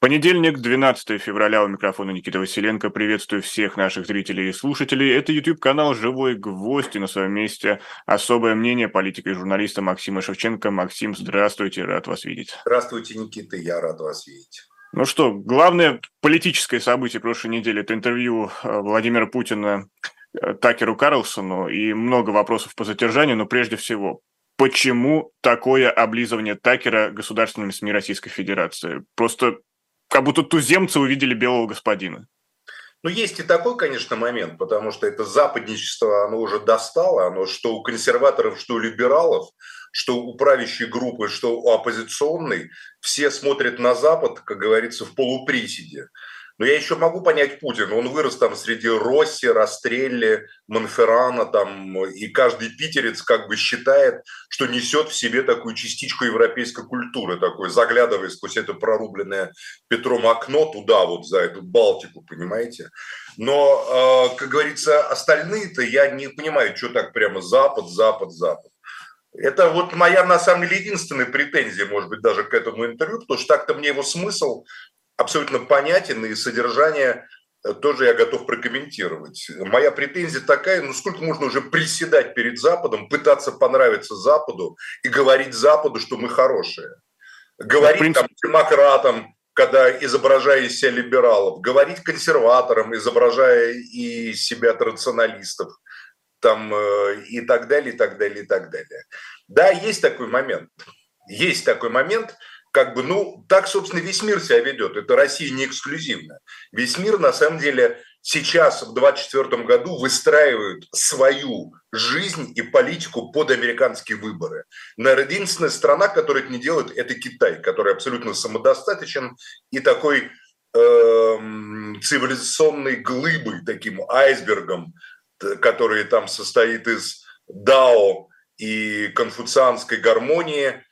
Понедельник, 12 февраля, у микрофона Никита Василенко. Приветствую всех наших зрителей и слушателей. Это YouTube-канал «Живой гвоздь» и на своем месте особое мнение политика и журналиста Максима Шевченко. Максим, здравствуйте, рад вас видеть. Здравствуйте, Никита, я рад вас видеть. Ну что, главное политическое событие прошлой недели – это интервью э, Владимира Путина э, Такеру Карлсону и много вопросов по задержанию, но прежде всего, почему такое облизывание Такера государственными СМИ Российской Федерации? Просто как будто туземцы увидели белого господина. Ну, есть и такой, конечно, момент, потому что это западничество, оно уже достало, оно что у консерваторов, что у либералов, что у правящей группы, что у оппозиционной, все смотрят на Запад, как говорится, в полуприседе. Но я еще могу понять Путина. Он вырос там среди Росси, Растрелли, Монферрана там, и каждый питерец как бы считает, что несет в себе такую частичку европейской культуры, такой, заглядывая сквозь это прорубленное Петром окно туда вот за эту Балтику, понимаете? Но, э, как говорится, остальные-то я не понимаю, что так прямо Запад, Запад, Запад. Это вот моя, на самом деле, единственная претензия, может быть, даже к этому интервью, потому что так-то мне его смысл абсолютно понятен, и содержание э, тоже я готов прокомментировать. Моя претензия такая, ну сколько можно уже приседать перед Западом, пытаться понравиться Западу и говорить Западу, что мы хорошие. Говорить принципе... там демократам, когда изображая из себя либералов, говорить консерваторам, изображая и себя традиционалистов, там э, и так далее, и так далее, и так далее. Да, есть такой момент. Есть такой момент – как бы, ну, так, собственно, весь мир себя ведет. Это Россия не эксклюзивно. Весь мир, на самом деле, сейчас, в 2024 году, выстраивает свою жизнь и политику под американские выборы. Наверное, единственная страна, которая это не делает, это Китай, который абсолютно самодостаточен и такой э, цивилизационной глыбой, таким айсбергом, который там состоит из дао и конфуцианской гармонии –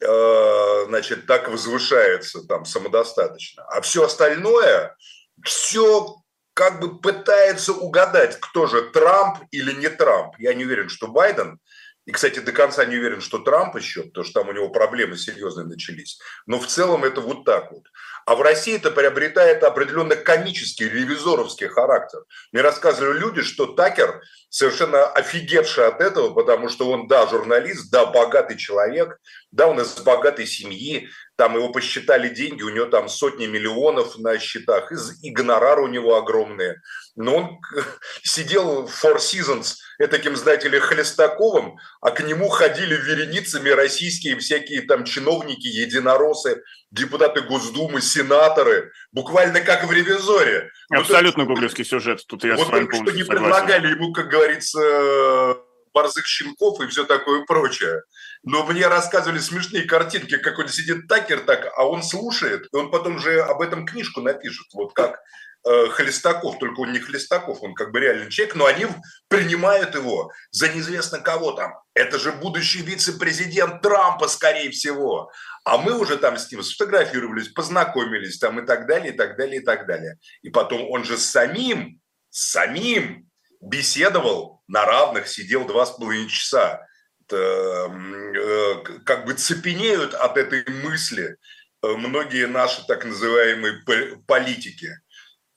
значит, так возвышается там самодостаточно. А все остальное, все как бы пытается угадать, кто же Трамп или не Трамп. Я не уверен, что Байден, и, кстати, до конца не уверен, что Трамп еще, потому что там у него проблемы серьезные начались. Но в целом это вот так вот. А в России это приобретает определенно комический, ревизоровский характер. Мне рассказывали люди, что Такер совершенно офигевший от этого, потому что он, да, журналист, да, богатый человек, да, он из богатой семьи, там его посчитали деньги, у него там сотни миллионов на счетах, и гонорары у него огромные. Но он сидел в Four Seasons, таким, знаете ли, Хлестаковым, а к нему ходили вереницами российские всякие там чиновники, единоросы, депутаты Госдумы, сенаторы, буквально как в «Ревизоре». Ну, Абсолютно ну, гоголевский сюжет, тут я вот с вами полностью что не согласен. предлагали ему, как говорится, борзых щенков и все такое прочее. Но мне рассказывали смешные картинки, как он сидит такер так, а он слушает, и он потом же об этом книжку напишет. Вот как э, Хлестаков, только он не Хлестаков, он как бы реальный человек, но они принимают его за неизвестно кого там. Это же будущий вице-президент Трампа, скорее всего. А мы уже там с ним сфотографировались, познакомились там и так далее, и так далее, и так далее. И потом он же самим, самим беседовал на равных, сидел два с половиной часа Э, как бы цепенеют от этой мысли э, многие наши так называемые политики,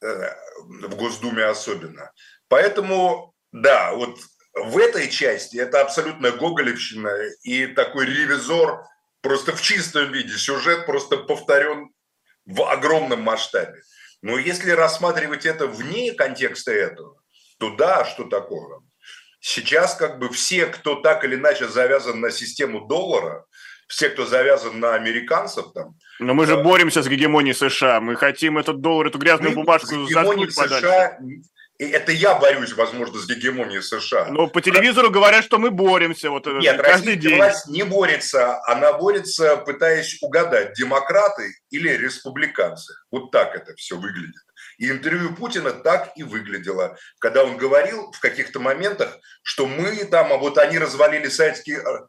э, в Госдуме особенно. Поэтому, да, вот в этой части это абсолютно гоголевщина и такой ревизор просто в чистом виде. Сюжет просто повторен в огромном масштабе. Но если рассматривать это вне контекста этого, то да, что такого? Сейчас как бы все, кто так или иначе завязан на систему доллара, все, кто завязан на американцев там. Но мы же э, боремся с гегемонией США. Мы хотим этот доллар, эту грязную бумажку заткнуть США, И это я борюсь, возможно, с гегемонией США. Но по телевизору говорят, что мы боремся вот э, Нет, каждый день. власть не борется, она борется, пытаясь угадать, демократы или республиканцы. Вот так это все выглядит. И интервью Путина так и выглядело, когда он говорил в каких-то моментах, что мы там, а вот они развалили советский, э,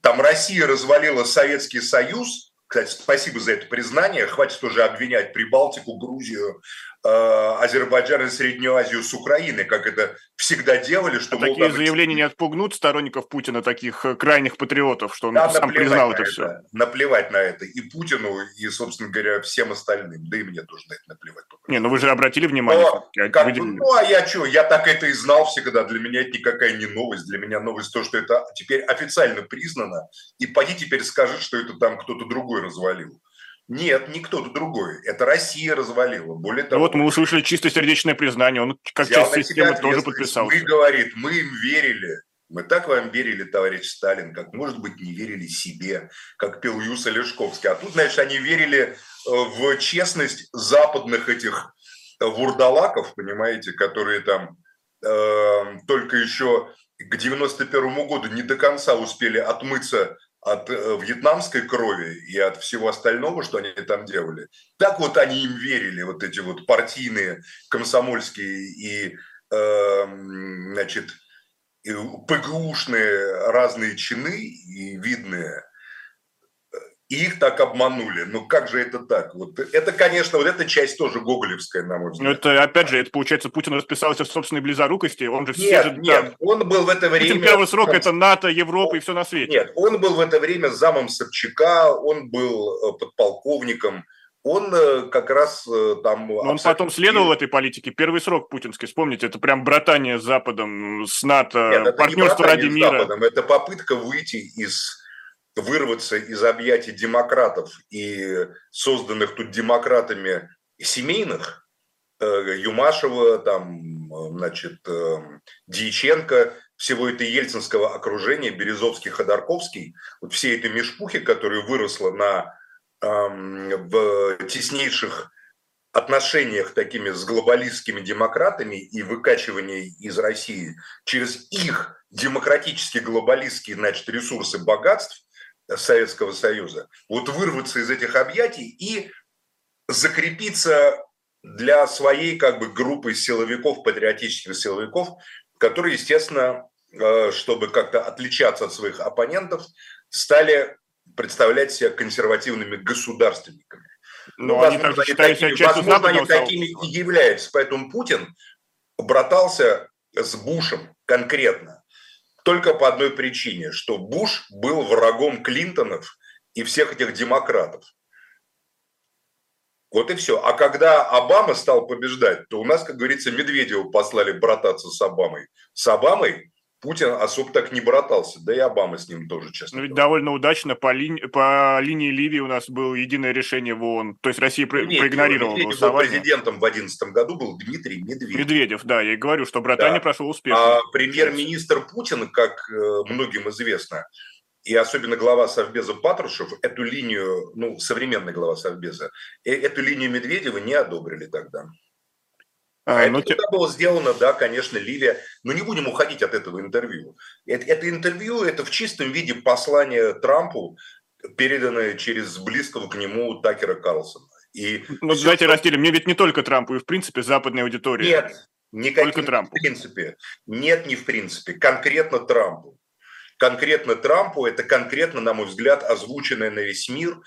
там Россия развалила Советский Союз, кстати, спасибо за это признание. Хватит уже обвинять Прибалтику, Грузию, Азербайджан и Среднюю Азию с Украины, как это всегда делали. Что, а мол, такие заявления не отпугнут сторонников Путина, таких э, крайних патриотов, что он да, сам признал это, это все? Наплевать на это и Путину, и, собственно говоря, всем остальным. Да и мне тоже на это наплевать. Не, ну вы же обратили внимание. Но, а как, ну, а я что, я так это и знал всегда. Для меня это никакая не новость. Для меня новость то, что это теперь официально признано. И поди теперь скажи, что это там кто-то другой развалил. Нет, не кто-то другой. Это Россия развалила. Более того, ну вот мы услышали чистосердечное признание. Он как часть системы тоже подписался. Мы, говорит, мы им верили. Мы так вам верили, товарищ Сталин, как, может быть, не верили себе, как пел Юса Лешковский. А тут, знаешь, они верили э, в честность западных этих э, вурдалаков, понимаете, которые там э, только еще к 91 году не до конца успели отмыться от э, вьетнамской крови и от всего остального, что они там делали. Так вот они им верили, вот эти вот партийные, комсомольские и, э, значит, и ПГУшные разные чины и видные – и их так обманули. Ну как же это так? Вот это, конечно, вот эта часть тоже гоголевская, на мой взгляд. Ну это, опять же, это получается, Путин расписался в собственной близорукости. Он же нет, все же, нет, он был в это время... Путин первый срок – это НАТО, Европа и все на свете. Нет, он был в это время замом Собчака, он был э, подполковником, он э, как раз э, там... Но он потом следовал этой политике. Первый срок путинский, вспомните, это прям братание с Западом, с НАТО, Нет, партнерство ради мира. Западом, это попытка выйти из вырваться из объятий демократов и созданных тут демократами семейных, э, Юмашева, там, значит, э, Дьяченко, всего это ельцинского окружения, Березовский, Ходорковский, вот все эти мешпухи, которые выросла на, в теснейших отношениях такими с глобалистскими демократами и выкачивание из России через их демократические глобалистские значит, ресурсы богатств, Советского Союза. Вот вырваться из этих объятий и закрепиться для своей как бы группы силовиков, патриотических силовиков, которые, естественно, э, чтобы как-то отличаться от своих оппонентов, стали представлять себя консервативными государственниками. Но ну, они возможно, они такими, возможно, они такими и являются. Поэтому Путин братался с Бушем конкретно только по одной причине, что Буш был врагом Клинтонов и всех этих демократов. Вот и все. А когда Обама стал побеждать, то у нас, как говорится, Медведева послали брататься с Обамой. С Обамой Путин особо так не братался, да и Обама с ним тоже, честно. Но ведь довольно удачно по, ли... по линии Ливии у нас было единое решение в ООН. То есть Россия Медведев, проигнорировала Медведев голосование. Был президентом в 2011 году был Дмитрий Медведев. Медведев, да, я и говорю, что братание да. прошло успешно. А премьер-министр Путин, как э, многим известно, и особенно глава Совбеза Патрушев эту линию, ну, современный глава Совбеза, э, эту линию Медведева не одобрили тогда. А, а ну, это те... было сделано, да, конечно, Ливия. Но не будем уходить от этого интервью. Это, это интервью, это в чистом виде послание Трампу, переданное через близкого к нему Такера Карлсона. И ну, все, давайте что... разделим. Мне ведь не только Трампу, и в принципе западная аудитория. Нет, никаким, только Трампу. в принципе. Нет, не в принципе. Конкретно Трампу. Конкретно Трампу, это конкретно, на мой взгляд, озвученное на весь мир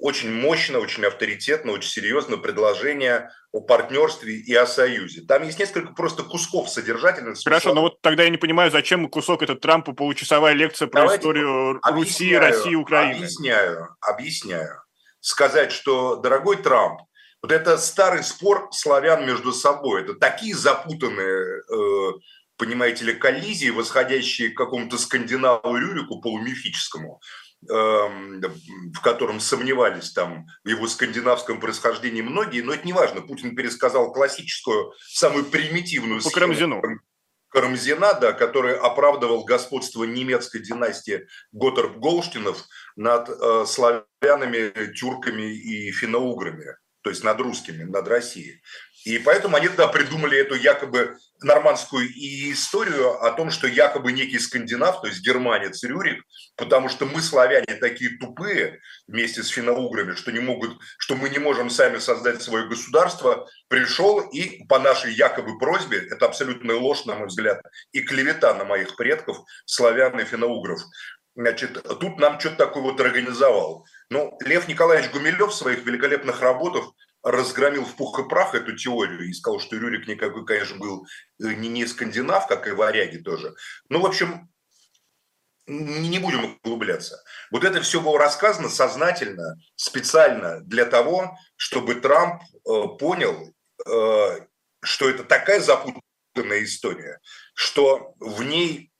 очень мощно, очень авторитетно, очень серьезное предложение о партнерстве и о союзе. Там есть несколько просто кусков содержательных. Хорошо, но вот тогда я не понимаю, зачем кусок этот Трампу получасовая лекция про Давайте историю Руси, России, Украины. Объясняю, объясняю. Сказать, что, дорогой Трамп, вот это старый спор славян между собой, это такие запутанные, э, понимаете ли, коллизии, восходящие к какому-то скандинаву Рюрику полумифическому, в котором сомневались там в его скандинавском происхождении многие, но это не важно. Путин пересказал классическую, самую примитивную По Карамзину. Карамзина, да, который оправдывал господство немецкой династии Готтерб-Голштинов над э, славянами, тюрками и финно-уграми, то есть над русскими, над Россией. И поэтому они тогда придумали эту якобы нормандскую историю о том, что якобы некий скандинав, то есть германец Рюрик, потому что мы, славяне, такие тупые вместе с финно-уграми, что, не могут, что мы не можем сами создать свое государство, пришел и по нашей якобы просьбе, это абсолютная ложь, на мой взгляд, и клевета на моих предков, славян и финно-угров, значит, тут нам что-то такое вот организовал. Ну, Лев Николаевич Гумилев в своих великолепных работах разгромил в пух и прах эту теорию и сказал, что Рюрик никакой, конечно, был э, не, не скандинав, как и варяги тоже. Ну, в общем, не будем углубляться. Вот это все было рассказано сознательно, специально для того, чтобы Трамп э, понял, э, что это такая запутанная история, что в ней,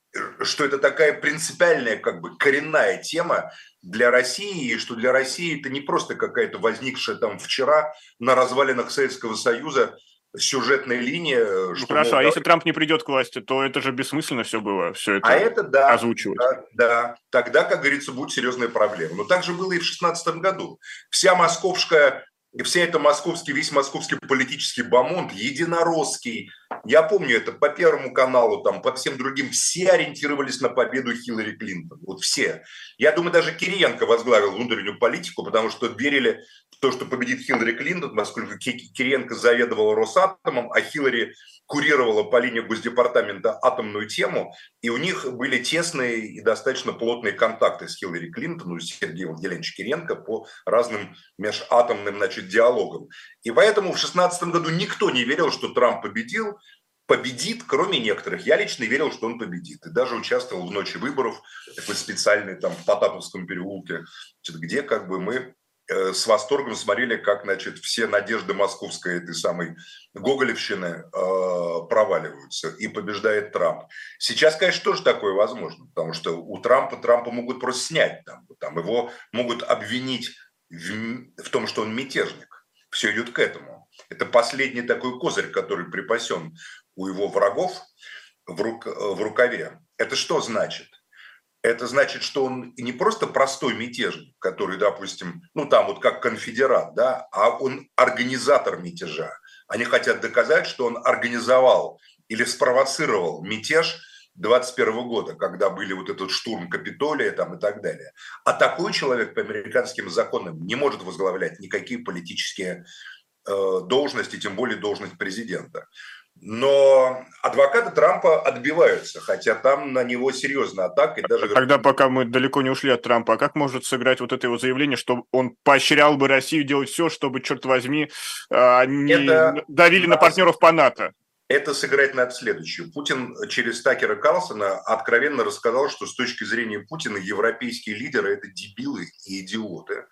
что это такая принципиальная, как бы коренная тема для России, и что для России это не просто какая-то возникшая там вчера на развалинах Советского Союза сюжетная линия. Ну, что, хорошо, мол, а если Трамп не придет к власти, то это же бессмысленно все было, все это, а это да, озвучивать. Да, да, тогда, как говорится, будет серьезная проблема. Но так же было и в 2016 году. Вся московская и вся эта московский, весь московский политический бомонд, единоросский, я помню это по Первому каналу, там, по всем другим, все ориентировались на победу Хиллари Клинтон. Вот все. Я думаю, даже Кириенко возглавил внутреннюю политику, потому что верили в то, что победит Хиллари Клинтон, поскольку Кириенко заведовал Росатомом, а Хиллари курировала по линии Госдепартамента атомную тему, и у них были тесные и достаточно плотные контакты с Хиллари Клинтон, с Сергеем Владимировичем Киренко по разным межатомным значит, диалогам. И поэтому в 2016 году никто не верил, что Трамп победил, победит, кроме некоторых. Я лично верил, что он победит. И даже участвовал в ночи выборов, такой специальный там в Потаповском переулке, где как бы мы Э, с восторгом смотрели, как, значит, все надежды московской этой самой Гоголевщины э, проваливаются и побеждает Трамп. Сейчас, конечно, тоже такое возможно, потому что у Трампа Трампа могут просто снять, там, там его могут обвинить в, в том, что он мятежник. Все идет к этому. Это последний такой козырь, который припасен у его врагов в, рук, в рукаве. Это что значит? это значит, что он не просто простой мятежник, который, допустим, ну там вот как конфедерат, да, а он организатор мятежа. Они хотят доказать, что он организовал или спровоцировал мятеж 21 года, когда были вот этот штурм Капитолия там и так далее. А такой человек по американским законам не может возглавлять никакие политические э, должности, тем более должность президента. Но адвокаты Трампа отбиваются, хотя там на него серьезная атака. И даже... Тогда, пока мы далеко не ушли от Трампа, а как может сыграть вот это его заявление, что он поощрял бы Россию делать все, чтобы, черт возьми, они это... давили на партнеров по НАТО? Это сыграть надо следующее. Путин через Такера Карлсона откровенно рассказал, что с точки зрения Путина европейские лидеры – это дебилы и идиоты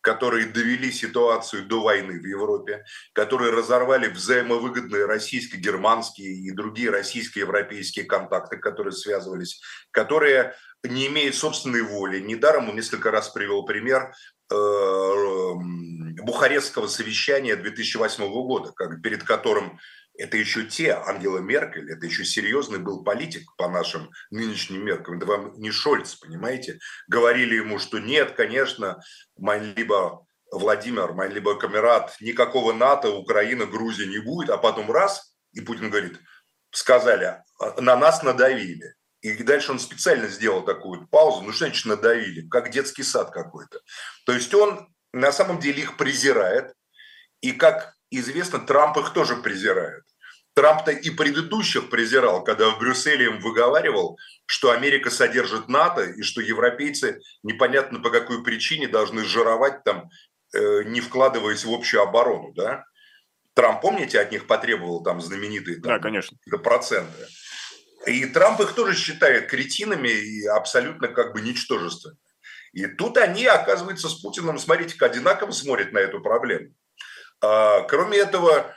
которые довели ситуацию до войны в Европе, которые разорвали взаимовыгодные российско-германские и другие российско-европейские контакты, которые связывались, которые не имеют собственной воли. Недаром он несколько раз привел пример э, Бухарестского совещания 2008 года, перед которым это еще те, Ангела Меркель, это еще серьезный был политик по нашим нынешним меркам. Это вам не Шольц, понимаете? Говорили ему, что нет, конечно, либо Владимир, либо Камерат, никакого НАТО, Украина, Грузия не будет, а потом раз, и Путин говорит, сказали, «А, на нас надавили. И дальше он специально сделал такую паузу, ну что значит надавили, как детский сад какой-то. То есть он на самом деле их презирает, и как известно, Трамп их тоже презирает. Трамп-то и предыдущих презирал, когда в Брюсселе им выговаривал, что Америка содержит НАТО и что европейцы непонятно по какой причине должны жировать там, э, не вкладываясь в общую оборону, да? Трамп, помните, от них потребовал там знаменитые там, да, конечно. проценты. И Трамп их тоже считает кретинами и абсолютно как бы ничтожествами. И тут они, оказывается, с Путиным, смотрите, одинаково смотрят на эту проблему. А, кроме этого,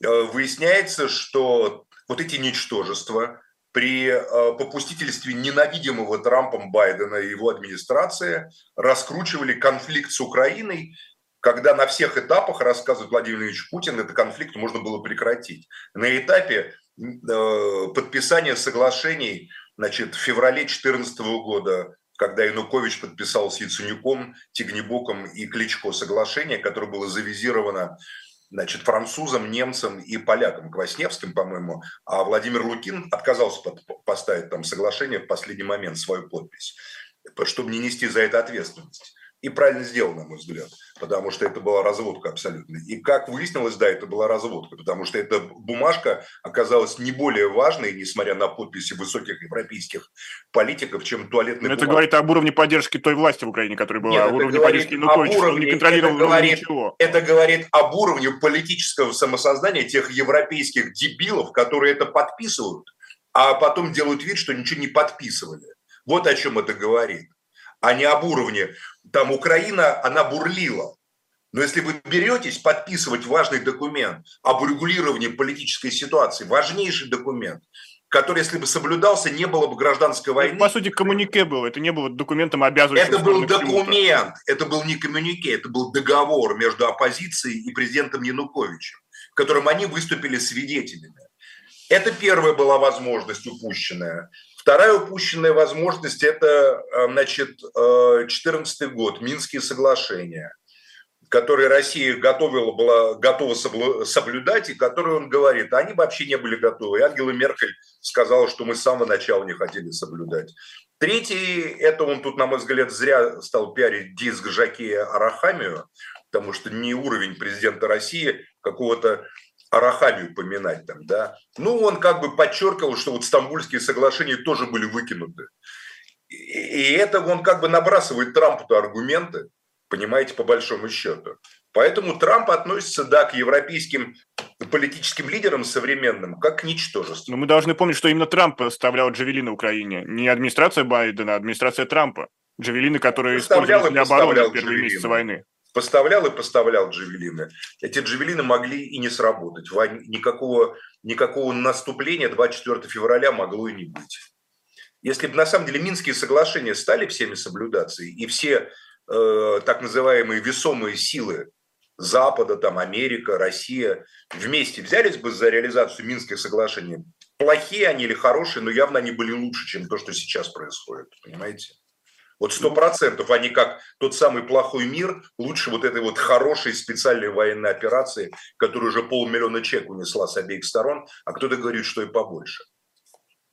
выясняется, что вот эти ничтожества при э, попустительстве ненавидимого Трампом Байдена и его администрации раскручивали конфликт с Украиной, когда на всех этапах, рассказывает Владимир Владимирович Путин, этот конфликт можно было прекратить. На этапе э, подписания соглашений значит, в феврале 2014 года когда Янукович подписал с Яценюком, Тигнебоком и Кличко соглашение, которое было завизировано значит, французам, немцам и полякам, Квасневским, по-моему, а Владимир Лукин отказался под, поставить там соглашение в последний момент, свою подпись, чтобы не нести за это ответственность. И правильно сделал, на мой взгляд, потому что это была разводка абсолютно. И как выяснилось, да, это была разводка, потому что эта бумажка оказалась не более важной, несмотря на подписи высоких европейских политиков, чем туалетный Это говорит об уровне поддержки той власти в Украине, которая была, Нет, о уровне поддержки Януковича, он не контролировал это говорит, ничего. Это говорит об уровне политического самосознания тех европейских дебилов, которые это подписывают, а потом делают вид, что ничего не подписывали. Вот о чем это говорит а не об уровне. Там Украина, она бурлила. Но если вы беретесь подписывать важный документ об урегулировании политической ситуации, важнейший документ, который, если бы соблюдался, не было бы гражданской ну, войны. по сути, коммунике был, это не было документом обязывающим. Это был документ, это был не коммунике, это был договор между оппозицией и президентом Януковичем, в котором они выступили свидетелями. Это первая была возможность упущенная. Вторая упущенная возможность – это, э, значит, 2014 э, год, Минские соглашения, которые Россия готовила, была готова соблюдать, и которые он говорит, они вообще не были готовы. И Ангела Меркель сказала, что мы с самого начала не хотели соблюдать. Третий – это он тут, на мой взгляд, зря стал пиарить диск Жакея Арахамию, потому что не уровень президента России какого-то Арахамию поминать там, да. Ну, он как бы подчеркивал, что вот стамбульские соглашения тоже были выкинуты. И это он как бы набрасывает Трампу-то аргументы, понимаете, по большому счету. Поэтому Трамп относится, да, к европейским политическим лидерам современным как к ничтожеству. Но мы должны помнить, что именно Трамп поставлял джавелины Украине. Не администрация Байдена, а администрация Трампа. Джавелины, которые использовались для обороны в первые месяцы войны поставлял и поставлял джавелины. Эти джавелины могли и не сработать. Никакого, никакого наступления 24 февраля могло и не быть. Если бы на самом деле Минские соглашения стали всеми соблюдаться, и все э, так называемые весомые силы Запада, там, Америка, Россия вместе взялись бы за реализацию Минских соглашений, плохие они или хорошие, но явно они были лучше, чем то, что сейчас происходит, понимаете? Вот сто процентов, они как тот самый плохой мир, лучше вот этой вот хорошей специальной военной операции, которую уже полмиллиона человек унесла с обеих сторон, а кто-то говорит, что и побольше.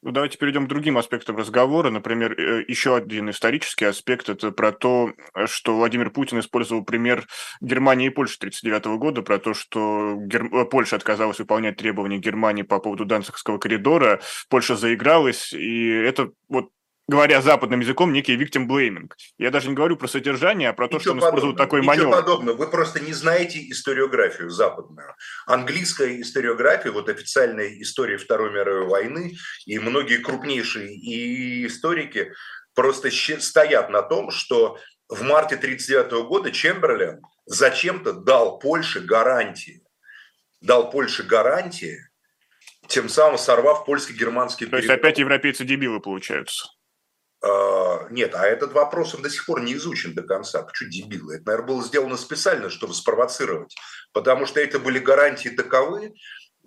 Ну, давайте перейдем к другим аспектам разговора. Например, э, еще один исторический аспект – это про то, что Владимир Путин использовал пример Германии и Польши 1939 года, про то, что Гер... Э, Польша отказалась выполнять требования Германии по поводу Данцигского коридора, Польша заигралась, и это вот говоря западным языком, некий victim blaming. Я даже не говорю про содержание, а про то, что он использует такой Ничего маневр. подобного. Вы просто не знаете историографию западную. Английская историография, вот официальная история Второй мировой войны, и многие крупнейшие и историки просто стоят на том, что в марте 1939 года Чемберлен зачем-то дал Польше гарантии. Дал Польше гарантии, тем самым сорвав польско-германский То есть опять европейцы дебилы получаются. А, нет, а этот вопрос он до сих пор не изучен до конца. Почему дебилы? Это, наверное, было сделано специально, чтобы спровоцировать. Потому что это были гарантии таковы,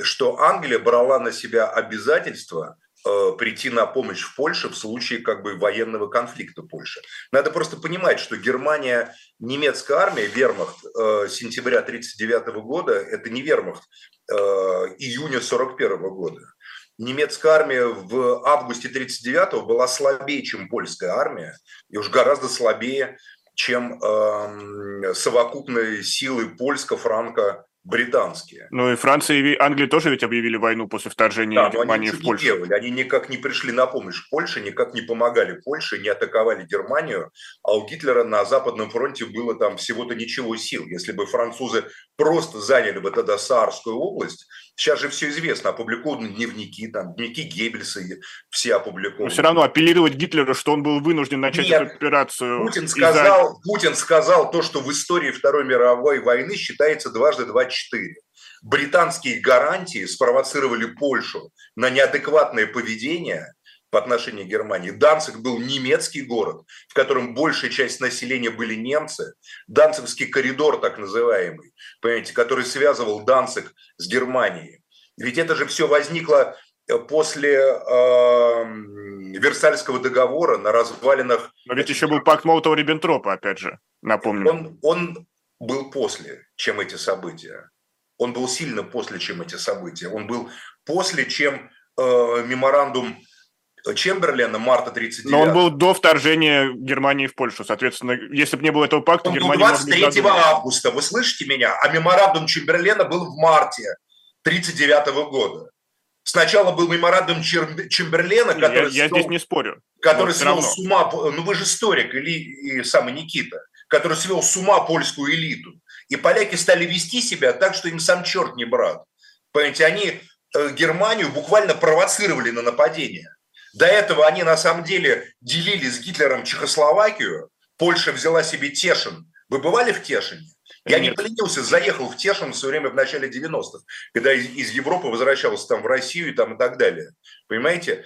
что Англия брала на себя обязательство э, прийти на помощь в Польше в случае как бы военного конфликта Польши. Надо просто понимать, что Германия, немецкая армия, вермахт э, сентября 1939 года, это не вермахт э, июня 1941 года немецкая армия в августе 1939 была слабее, чем польская армия, и уж гораздо слабее, чем э, совокупные силы польско-франко британские. Ну и Франция и Англия тоже ведь объявили войну после вторжения да, Германии в Польшу. Не делали. Они никак не пришли на помощь Польше, никак не помогали Польше, не атаковали Германию, а у Гитлера на Западном фронте было там всего-то ничего сил. Если бы французы просто заняли бы тогда Саарскую область, сейчас же все известно, опубликованы дневники, там, дневники Геббельса, все опубликованы. Но все равно апеллировать Гитлеру, что он был вынужден начать Нет, эту операцию. Путин сказал, Путин сказал то, что в истории Второй мировой войны считается дважды два 4. Британские гарантии спровоцировали Польшу на неадекватное поведение по отношению к Германии. Данциг был немецкий город, в котором большая часть населения были немцы. Данцигский коридор, так называемый, понимаете, который связывал Данциг с Германией. Ведь это же все возникло э, после э, Версальского договора на развалинах... Но ведь еще был пакт Молотова-Риббентропа, опять же, напомню. Он, он был после, чем эти события. Он был сильно после, чем эти события. Он был после, чем э, меморандум Чемберлена марта 39 Но он был до вторжения Германии в Польшу. Соответственно, если бы не было этого пакта, он Германия... 23 августа, вы слышите меня? А меморандум Чемберлена был в марте 1939 года. Сначала был меморандум Чемберлена, который... Я, я свел, здесь не спорю. Который свел с ума... Ну вы же историк, или и самый Никита. Который свел с ума польскую элиту. И поляки стали вести себя так, что им сам черт не брат. Понимаете, они э, Германию буквально провоцировали на нападение. До этого они на самом деле делили с Гитлером Чехословакию. Польша взяла себе Тешин. Вы бывали в Тешине? Я не поленился, заехал в Тешин в свое время в начале 90-х, когда из, из Европы возвращался там в Россию и там и так далее. Понимаете?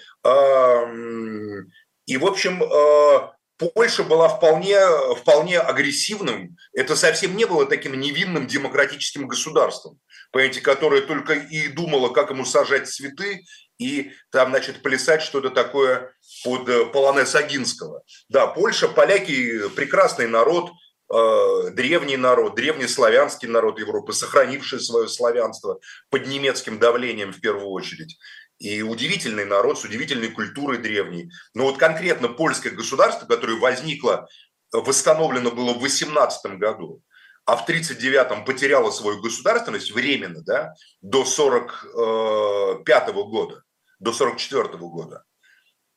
И, в общем, а, Польша была вполне, вполне агрессивным. Это совсем не было таким невинным демократическим государством, понимаете, которое только и думало, как ему сажать цветы и там, значит, плясать что-то такое под э, полонез Агинского. Да, Польша, поляки – прекрасный народ, э, древний народ, древний славянский народ Европы, сохранивший свое славянство под немецким давлением в первую очередь. И удивительный народ с удивительной культурой древней. Но вот конкретно польское государство, которое возникло, восстановлено было в 18 году, а в 1939-м потеряло свою государственность временно, да, до 1945 -го года, до 1944 -го года.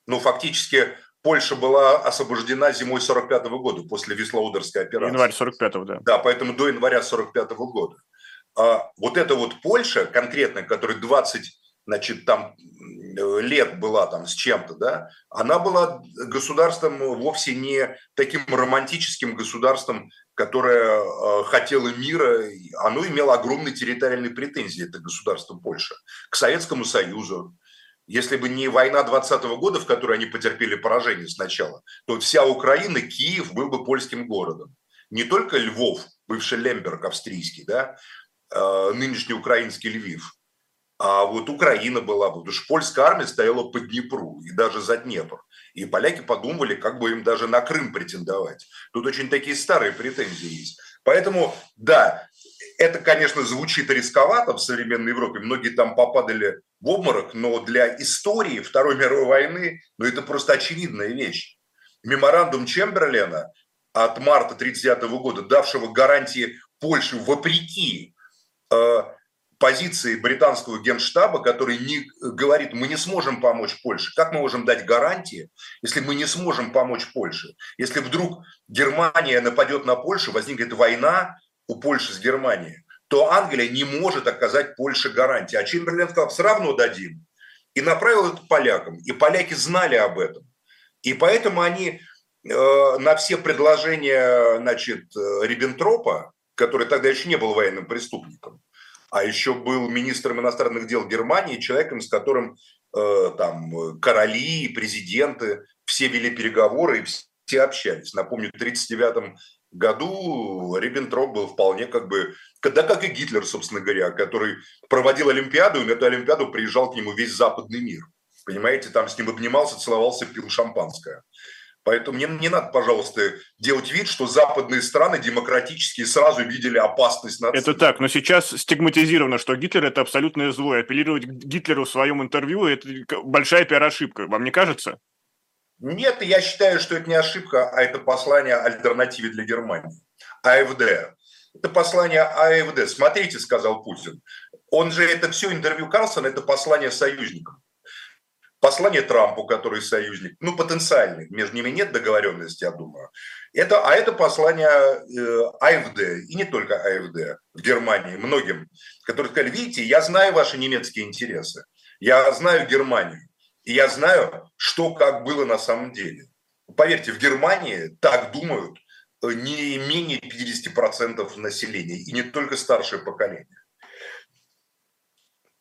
Ну, фактически Польша была освобождена зимой 45 -го года после Вислоудерской операции. Январь 45-го, да. Да, поэтому до января 45 -го года. А вот эта вот Польша конкретно, которая 20 значит, там лет была там с чем-то, да, она была государством вовсе не таким романтическим государством, которое э, хотело мира, оно имело огромные территориальные претензии, это государство Польша, к Советскому Союзу. Если бы не война 20 -го года, в которой они потерпели поражение сначала, то вся Украина, Киев был бы польским городом. Не только Львов, бывший Лемберг австрийский, да, э, нынешний украинский Львив – а вот Украина была бы, потому что польская армия стояла по Днепру и даже за Днепр. И поляки подумали, как бы им даже на Крым претендовать. Тут очень такие старые претензии есть. Поэтому, да, это, конечно, звучит рисковато в современной Европе. Многие там попадали в обморок, но для истории Второй мировой войны, ну, это просто очевидная вещь. Меморандум Чемберлена от марта 1939 года, давшего гарантии Польше вопреки э, позиции британского генштаба, который не говорит, мы не сможем помочь Польше. Как мы можем дать гарантии, если мы не сможем помочь Польше? Если вдруг Германия нападет на Польшу, возникнет война у Польши с Германией, то Англия не может оказать Польше гарантии. А Чемберлен сказал, все равно дадим. И направил это полякам. И поляки знали об этом. И поэтому они э, на все предложения значит, э, Риббентропа, который тогда еще не был военным преступником, а еще был министром иностранных дел Германии, человеком, с которым э, там короли, президенты, все вели переговоры и все общались. Напомню, в 1939 году Риббентроп был вполне как бы, да как и Гитлер, собственно говоря, который проводил Олимпиаду, и на эту Олимпиаду приезжал к нему весь западный мир. Понимаете, там с ним обнимался, целовался, пил шампанское. Поэтому мне не надо, пожалуйста, делать вид, что западные страны демократические сразу видели опасность нации. Это так, но сейчас стигматизировано, что Гитлер – это абсолютное зло. И апеллировать к Гитлеру в своем интервью – это большая пиар-ошибка. Вам не кажется? Нет, я считаю, что это не ошибка, а это послание альтернативе для Германии. АФД. Это послание АФД. Смотрите, сказал Путин. Он же это все интервью Карлсона, это послание союзникам. Послание Трампу, который союзник, ну, потенциальный, между ними нет договоренности, я думаю. Это, а это послание э, АФД, и не только АФД, в Германии, многим, которые сказали, видите, я знаю ваши немецкие интересы, я знаю Германию, и я знаю, что как было на самом деле. Поверьте, в Германии так думают э, не менее 50% населения, и не только старшее поколение.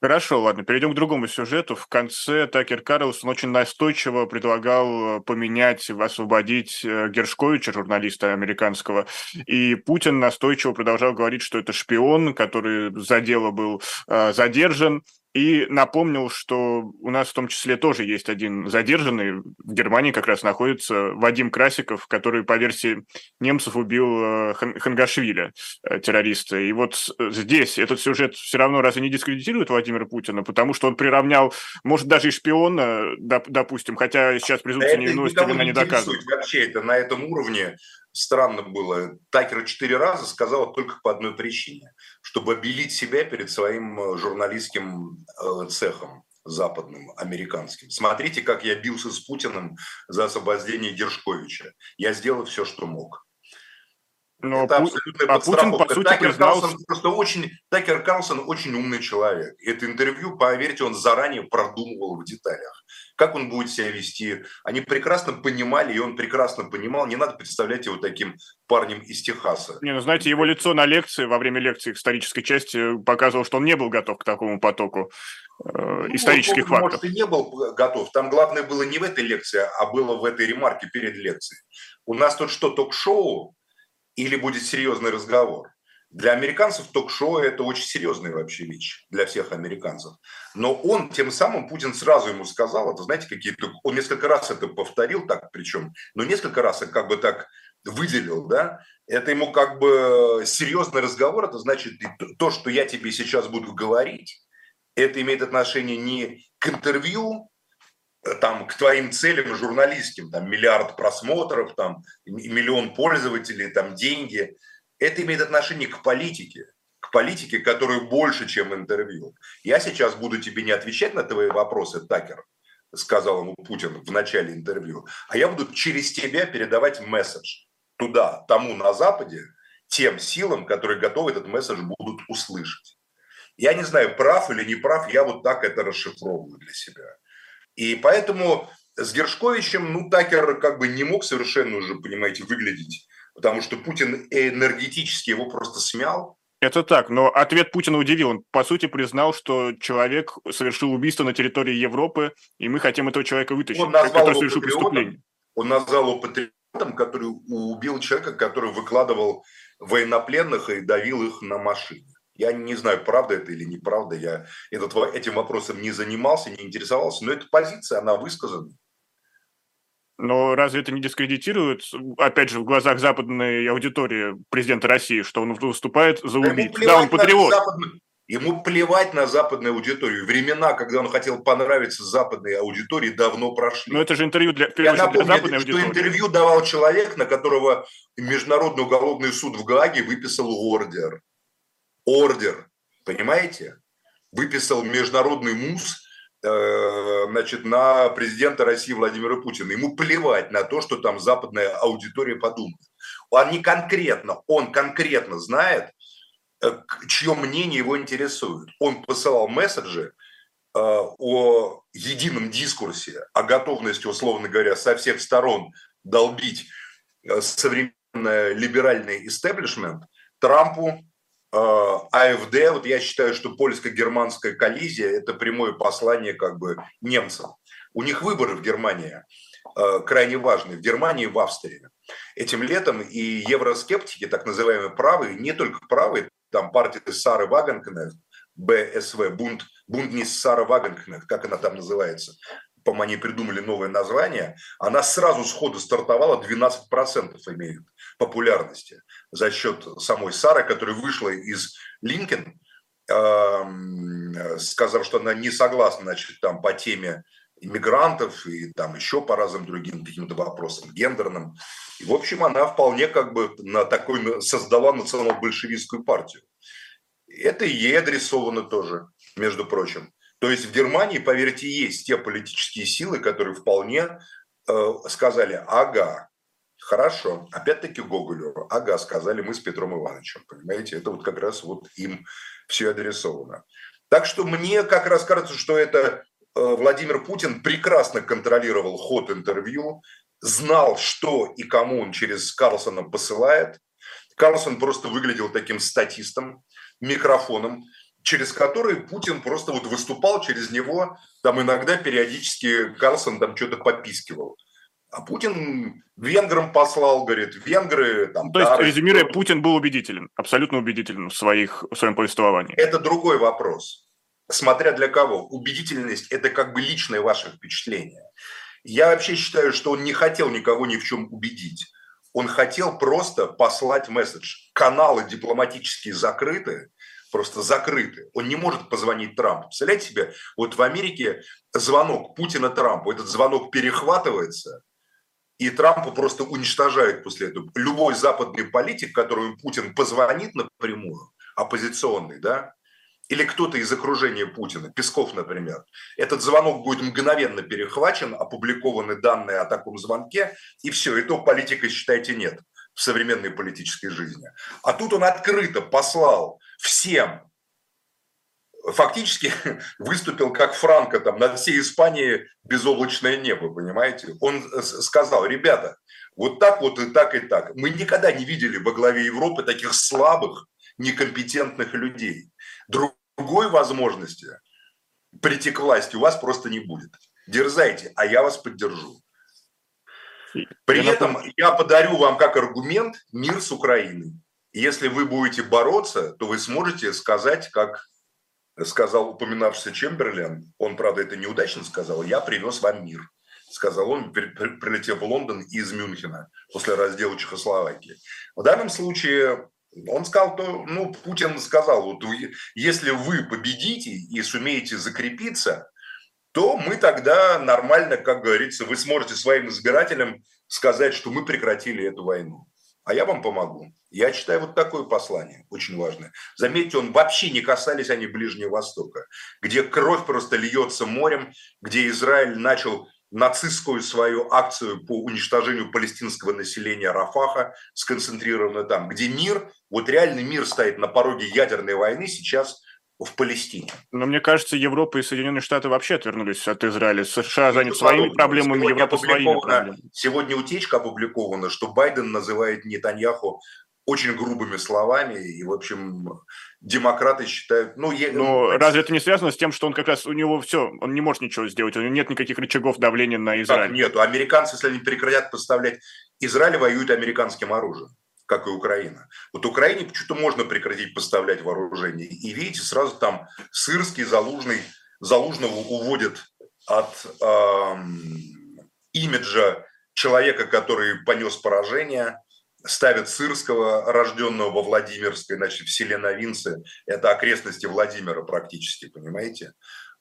Хорошо, ладно, перейдем к другому сюжету. В конце Такер Карлсон очень настойчиво предлагал э, поменять, освободить э, Гершковича, журналиста американского, и Путин настойчиво продолжал говорить, что это шпион, который за дело был э, задержан, и напомнил, что у нас в том числе тоже есть один задержанный, в Германии как раз находится Вадим Красиков, который, по версии немцев, убил э, Хангашвили, э, террориста. И вот здесь этот сюжет все равно разве не дискредитирует Владимира Путина, потому что он приравнял, может, даже и шпиона, допустим, хотя сейчас презумпция невиновности вина не доказывает. Вообще это на этом уровне странно было. Такер четыре раза сказал только по одной причине, чтобы обелить себя перед своим э, журналистским э, цехом западным, американским. Смотрите, как я бился с Путиным за освобождение Гершковича. Я сделал все, что мог. Но это абсолютная а Путин, по сути, Такер признал... Карлсон просто очень, Такер Карлсон очень умный человек. Это интервью, поверьте, он заранее продумывал в деталях. Как он будет себя вести. Они прекрасно понимали, и он прекрасно понимал. Не надо представлять его таким парнем из Техаса. Не, ну знаете, его лицо на лекции, во время лекции исторической части показывало, что он не был готов к такому потоку э, ну, исторических он, фактов. Может, и не был готов. Там главное было не в этой лекции, а было в этой ремарке перед лекцией. У нас тут что, ток-шоу, или будет серьезный разговор. Для американцев ток-шоу – это очень серьезная вообще вещь для всех американцев. Но он, тем самым, Путин сразу ему сказал, это знаете, какие-то, он несколько раз это повторил так причем, но несколько раз как бы так выделил, да, это ему как бы серьезный разговор, это значит то, что я тебе сейчас буду говорить, это имеет отношение не к интервью, Э, там, к твоим целям журналистским, там, миллиард просмотров, там, миллион пользователей, там, деньги. Это имеет отношение к политике, к политике, которая больше, чем интервью. Я сейчас буду тебе не отвечать на твои вопросы, Такер, сказал ему Путин в начале интервью, а я буду через тебя передавать месседж туда, тому на Западе, тем силам, которые готовы этот месседж будут услышать. Я не знаю, прав или не прав, я вот так это расшифровываю для себя. И поэтому с Гершковичем, ну, Такер как бы не мог совершенно уже, понимаете, выглядеть, потому что Путин энергетически его просто смял. Это так, но ответ Путина удивил. Он, по сути, признал, что человек совершил убийство на территории Европы, и мы хотим этого человека вытащить, он назвал который совершил преступление. Он назвал его патриотом, который убил человека, который выкладывал военнопленных и давил их на машине. Я не знаю, правда это или неправда, я этот, этим вопросом не занимался, не интересовался, но эта позиция, она высказана. Но разве это не дискредитирует, опять же, в глазах западной аудитории президента России, что он выступает за убийцу? Да, он патриот. Ему плевать на западную аудиторию. Времена, когда он хотел понравиться западной аудитории, давно прошли. Но это же интервью для, Я напомню, для западной аудитории. что интервью давал человек, на которого Международный уголовный суд в Гааге выписал ордер ордер, понимаете? Выписал международный МУС значит, на президента России Владимира Путина. Ему плевать на то, что там западная аудитория подумает. Он не конкретно, он конкретно знает, э, чье мнение его интересует. Он посылал месседжи э, о едином дискурсе, о готовности, условно говоря, со всех сторон долбить современный либеральный истеблишмент Трампу, Э, АФД, вот я считаю, что польско-германская коллизия – это прямое послание как бы немцам. У них выборы в Германии э, крайне важные, в Германии и в Австрии. Этим летом и евроскептики, так называемые правые, не только правые, там партия Сары Вагенкнехт, БСВ, Бунд, Бунднис Сара Вагенкнехт, как она там называется, по-моему, они придумали новое название, она сразу сходу стартовала, 12% имеет популярности за счет самой Сары, которая вышла из Линкен, сказав, что она не согласна значит, там, по теме иммигрантов и там еще по разным другим каким-то вопросам, гендерным. И, в общем, она вполне как бы на такой создала национал-большевистскую партию. Это ей адресовано тоже, между прочим. То есть в Германии, поверьте, есть те политические силы, которые вполне э, сказали, ага, хорошо, опять-таки Гоголю, ага, сказали мы с Петром Ивановичем, понимаете, это вот как раз вот им все адресовано. Так что мне как раз кажется, что это э, Владимир Путин прекрасно контролировал ход интервью, знал, что и кому он через Карлсона посылает. Карлсон просто выглядел таким статистом, микрофоном, через который Путин просто вот выступал через него, там иногда периодически Карлсон там что-то попискивал. А Путин венграм послал, говорит, венгры там... То есть, резюмируя, Путин был убедителен, абсолютно убедителен в, своих, в своем повествовании. Это другой вопрос. смотря для кого. Убедительность – это как бы личное ваше впечатление. Я вообще считаю, что он не хотел никого ни в чем убедить. Он хотел просто послать месседж. Каналы дипломатические закрыты, просто закрыты. Он не может позвонить Трампу. Представляете себе, вот в Америке звонок Путина Трампу, этот звонок перехватывается, и Трампа просто уничтожают после этого. Любой западный политик, которому Путин позвонит напрямую, оппозиционный, да, или кто-то из окружения Путина, Песков, например, этот звонок будет мгновенно перехвачен, опубликованы данные о таком звонке, и все, и политика, считайте, нет в современной политической жизни. А тут он открыто послал всем, фактически выступил как Франко там над всей Испании безоблачное небо, понимаете? Он сказал, ребята, вот так вот и так и так. Мы никогда не видели во главе Европы таких слабых, некомпетентных людей. Другой возможности прийти к власти у вас просто не будет. Дерзайте, а я вас поддержу. При я этом напомню. я подарю вам как аргумент мир с Украиной. Если вы будете бороться, то вы сможете сказать, как сказал упоминавшийся Чемберлен, он, правда, это неудачно сказал, я привез вам мир, сказал он, прилетев в Лондон из Мюнхена после раздела Чехословакии. В данном случае он сказал, то, ну, Путин сказал, вот если вы победите и сумеете закрепиться, то мы тогда нормально, как говорится, вы сможете своим избирателям сказать, что мы прекратили эту войну. А я вам помогу. Я читаю вот такое послание, очень важное. Заметьте, он вообще не касались они Ближнего Востока, где кровь просто льется морем, где Израиль начал нацистскую свою акцию по уничтожению палестинского населения Рафаха, сконцентрированную там, где мир, вот реальный мир стоит на пороге ядерной войны сейчас в Палестине. Но мне кажется, Европа и Соединенные Штаты вообще отвернулись от Израиля. США занят своими проблемами, Европа своими проблемами. Сегодня утечка опубликована, что Байден называет Нетаньяху очень грубыми словами, и, в общем, демократы считают... Ну, я, Но разве это не связано с тем, что он как раз, у него все, он не может ничего сделать, у него нет никаких рычагов давления на Израиль? Так, нет, американцы, если они прекратят поставлять... Израиль воюет американским оружием как и Украина. Вот Украине почему-то можно прекратить поставлять вооружение. И видите, сразу там Сырский, Залужный, Залужного уводят от эм, имиджа человека, который понес поражение, ставят Сырского, рожденного во Владимирской, значит, в селе Новинцы, это окрестности Владимира практически, понимаете?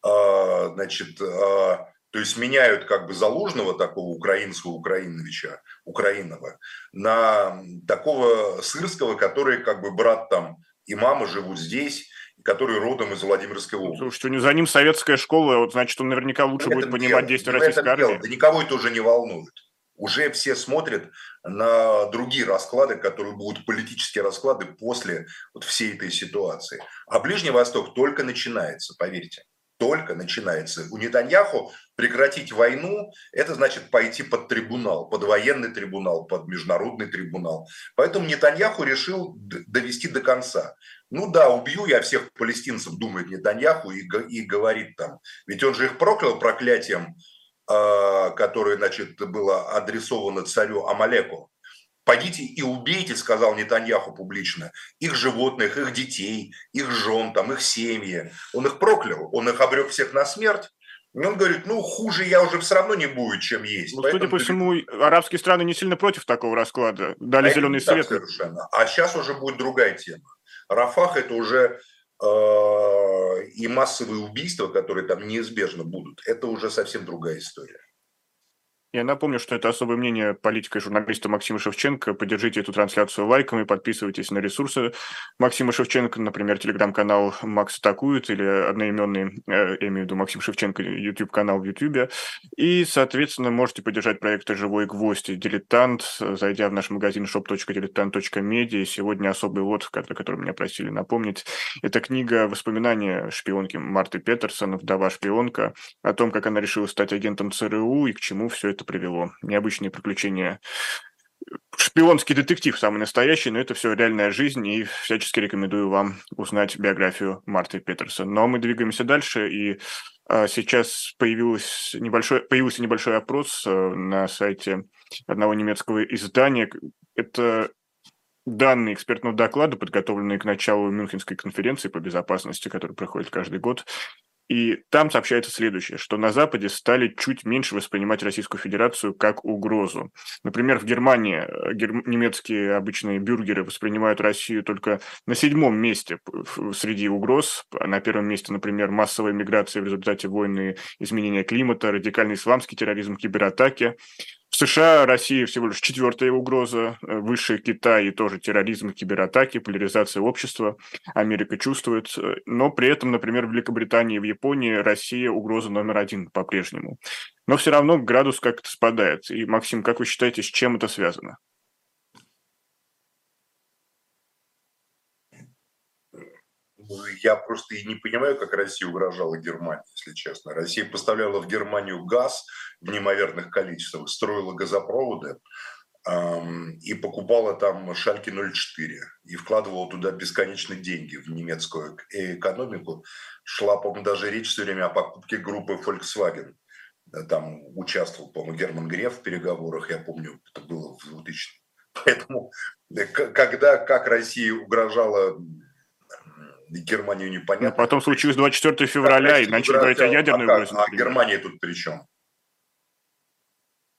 А, значит, а, то есть меняют как бы Залужного, такого украинского Украиновича, Украинного, на такого Сырского, который как бы брат там и мама живут здесь, который родом из Владимирской области. Слушайте, у него за ним советская школа, вот, значит, он наверняка лучше будет понимать дело, действия российской армии. Дело. Да никого это уже не волнует. Уже все смотрят на другие расклады, которые будут политические расклады после вот всей этой ситуации. А Ближний Восток только начинается, поверьте только начинается. У Нетаньяху прекратить войну – это значит пойти под трибунал, под военный трибунал, под международный трибунал. Поэтому Нетаньяху решил довести до конца. Ну да, убью я всех палестинцев, думает Нетаньяху, и, и говорит там. Ведь он же их проклял проклятием, э, которое, значит, было адресовано царю Амалеку. Пойдите и убейте, сказал Нетаньяху публично, их животных, их детей, их жен, там, их семьи. Он их проклял, он их обрек всех на смерть. И он говорит, ну, хуже я уже все равно не будет, чем есть. Ну, судя по всему, арабские страны не сильно против такого расклада. Дали а зеленый свет. Совершенно. А сейчас уже будет другая тема. Рафах – это уже э, и массовые убийства, которые там неизбежно будут. Это уже совсем другая история. Я напомню, что это особое мнение политика и журналиста Максима Шевченко. Поддержите эту трансляцию лайками, подписывайтесь на ресурсы Максима Шевченко, например, телеграм-канал Макс атакует или одноименный, э, я имею в виду Максим Шевченко, YouTube-канал в YouTube. И, соответственно, можете поддержать проект «Живой гвоздь» и «Дилетант», зайдя в наш магазин shop.diletant.media. Сегодня особый лот, о котором меня просили напомнить. Это книга «Воспоминания шпионки Марты Петерсон, вдова шпионка», о том, как она решила стать агентом ЦРУ и к чему все это это привело. Необычные приключения шпионский детектив самый настоящий, но это все реальная жизнь, и всячески рекомендую вам узнать биографию Марты Петерсон. Но мы двигаемся дальше, и а, сейчас появилось небольшой, появился небольшой опрос а, на сайте одного немецкого издания. Это данные экспертного доклада, подготовленные к началу Мюнхенской конференции по безопасности, которая проходит каждый год. И там сообщается следующее, что на Западе стали чуть меньше воспринимать Российскую Федерацию как угрозу. Например, в Германии э, гер... немецкие обычные бюргеры воспринимают Россию только на седьмом месте среди угроз. На первом месте, например, массовая миграция в результате войны, изменения климата, радикальный исламский терроризм, кибератаки. США Россия всего лишь четвертая угроза, э, выше Китай и тоже терроризм, кибератаки, поляризация общества. Америка чувствует, э, но при этом, например, в Великобритании и в Японии Россия угроза номер один по-прежнему. Но все равно градус как-то спадает. И, Максим, как вы считаете, с чем это связано? Я просто и не понимаю, как Россия угрожала Германии, если честно. Россия поставляла в Германию газ в неимоверных количествах, строила газопроводы эм, и покупала там Шальки 04 и вкладывала туда бесконечные деньги в немецкую экономику. Шла, по-моему, даже речь все время о покупке группы Volkswagen. Там участвовал, по-моему, Герман Греф в переговорах, я помню, это было в 2000 Поэтому, э, когда, как Россия угрожала Германию непонятно. Но потом случилось 24 февраля, и начали говорить о ядерной а угрозе. А Германия тут при чем?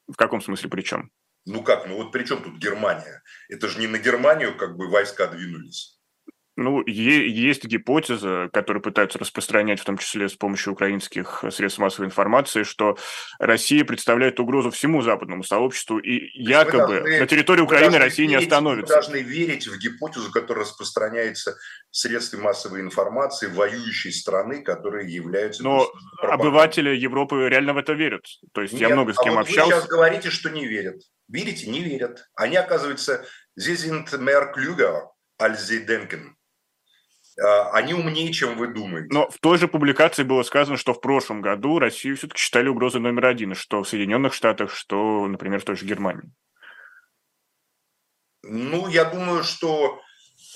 В каком смысле при чем? Ну как, ну вот при чем тут Германия? Это же не на Германию как бы войска двинулись. Ну, есть гипотеза, которую пытаются распространять, в том числе с помощью украинских средств массовой информации, что Россия представляет угрозу всему западному сообществу, и якобы должны, на территории Украины Россия верить, не остановится. Мы должны верить в гипотезу, которая распространяется в средстве массовой информации воюющей страны, которые являются... Но обыватели Европы реально в это верят. То есть Нет, я много с кем а вот общался. вы сейчас говорите, что не верят. Видите, не верят. Они, оказывается, sie sind mehr klüger, als sie denken. А, они умнее, чем вы думаете. Но в той же публикации было сказано, что в прошлом году Россию все-таки считали угрозой номер один, что в Соединенных Штатах, что, например, в той же Германии. Ну, я думаю, что,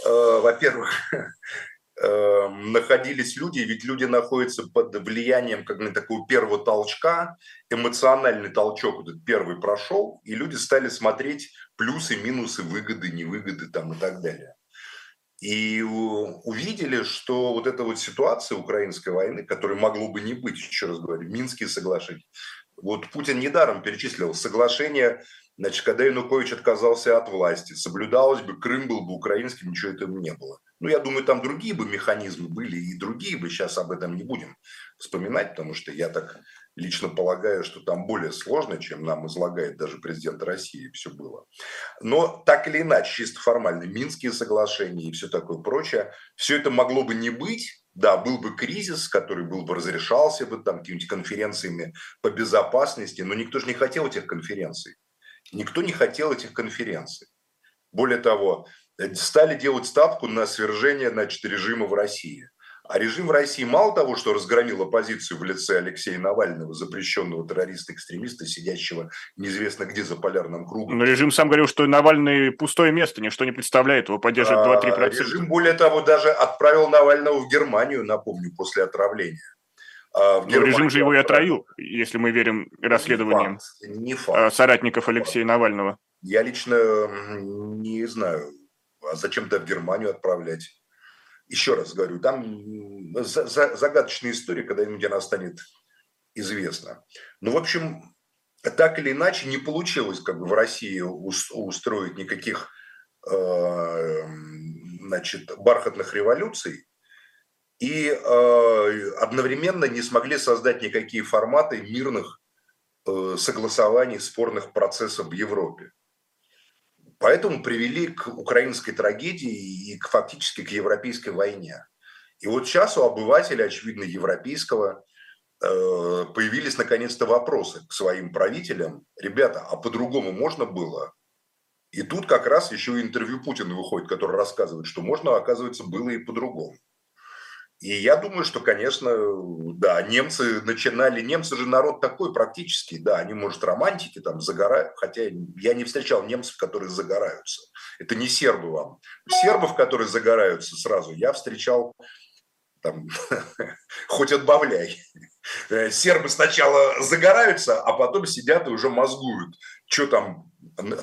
э, во-первых, э, находились люди, ведь люди находятся под влиянием как на такого первого толчка, эмоциональный толчок этот первый прошел, и люди стали смотреть плюсы, минусы, выгоды, невыгоды там и так далее и увидели, что вот эта вот ситуация украинской войны, которой могло бы не быть, еще раз говорю, Минские соглашения. Вот Путин недаром перечислил соглашение, значит, когда Янукович отказался от власти, соблюдалось бы, Крым был бы украинским, ничего этого не было. Ну, я думаю, там другие бы механизмы были, и другие бы, сейчас об этом не будем вспоминать, потому что я так лично полагаю, что там более сложно, чем нам излагает даже президент России, все было. Но так или иначе, чисто формально, Минские соглашения и все такое прочее, все это могло бы не быть, да, был бы кризис, который был бы разрешался бы там какими-нибудь конференциями по безопасности, но никто же не хотел этих конференций. Никто не хотел этих конференций. Более того, стали делать ставку на свержение значит, режима в России. А режим в России мало того, что разгромил оппозицию в лице Алексея Навального, запрещенного террориста-экстремиста, сидящего неизвестно где за полярным кругом. Но режим сам говорил, что Навальный пустое место, ничто не представляет, его поддерживает 2-3%. А, режим, более того, даже отправил Навального в Германию, напомню, после отравления. А в Но режим же его и отравил, если мы верим расследованиям не факт, не факт. А, соратников Алексея Навального. Я лично не знаю, а зачем то в Германию отправлять? Еще раз говорю, там загадочная история, когда-нибудь она станет известна. Ну, в общем, так или иначе не получилось как бы в России устроить никаких э, значит, бархатных революций, и э, одновременно не смогли создать никакие форматы мирных э, согласований спорных процессов в Европе. Поэтому привели к украинской трагедии и к, фактически к европейской войне. И вот сейчас у обывателя, очевидно, европейского, э, появились наконец-то вопросы к своим правителям. Ребята, а по-другому можно было? И тут как раз еще интервью Путина выходит, который рассказывает, что можно, оказывается, было и по-другому. И я думаю, что, конечно, да, немцы начинали, немцы же народ такой практически, да, они, может, романтики там загорают, хотя я не встречал немцев, которые загораются. Это не сербы вам. Сербов, которые загораются сразу, я встречал там, хоть отбавляй. Сербы сначала загораются, а потом сидят и уже мозгуют, что там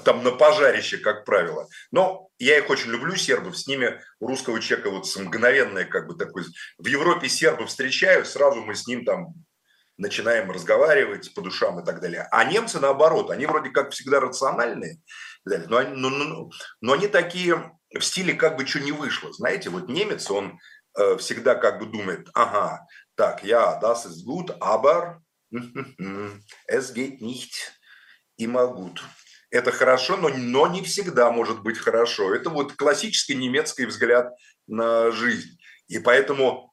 там на пожарище, как правило. Но я их очень люблю, сербов, с ними у русского человека вот мгновенное как бы такой... В Европе сербов встречаю, сразу мы с ним там начинаем разговаривать по душам и так далее. А немцы, наоборот, они вроде как всегда рациональные, но они, но, но, но они такие в стиле как бы что не вышло. Знаете, вот немец, он э, всегда как бы думает, ага, так, я, das ist gut, aber es geht nicht immer gut. Это хорошо, но, но не всегда может быть хорошо. Это вот классический немецкий взгляд на жизнь. И поэтому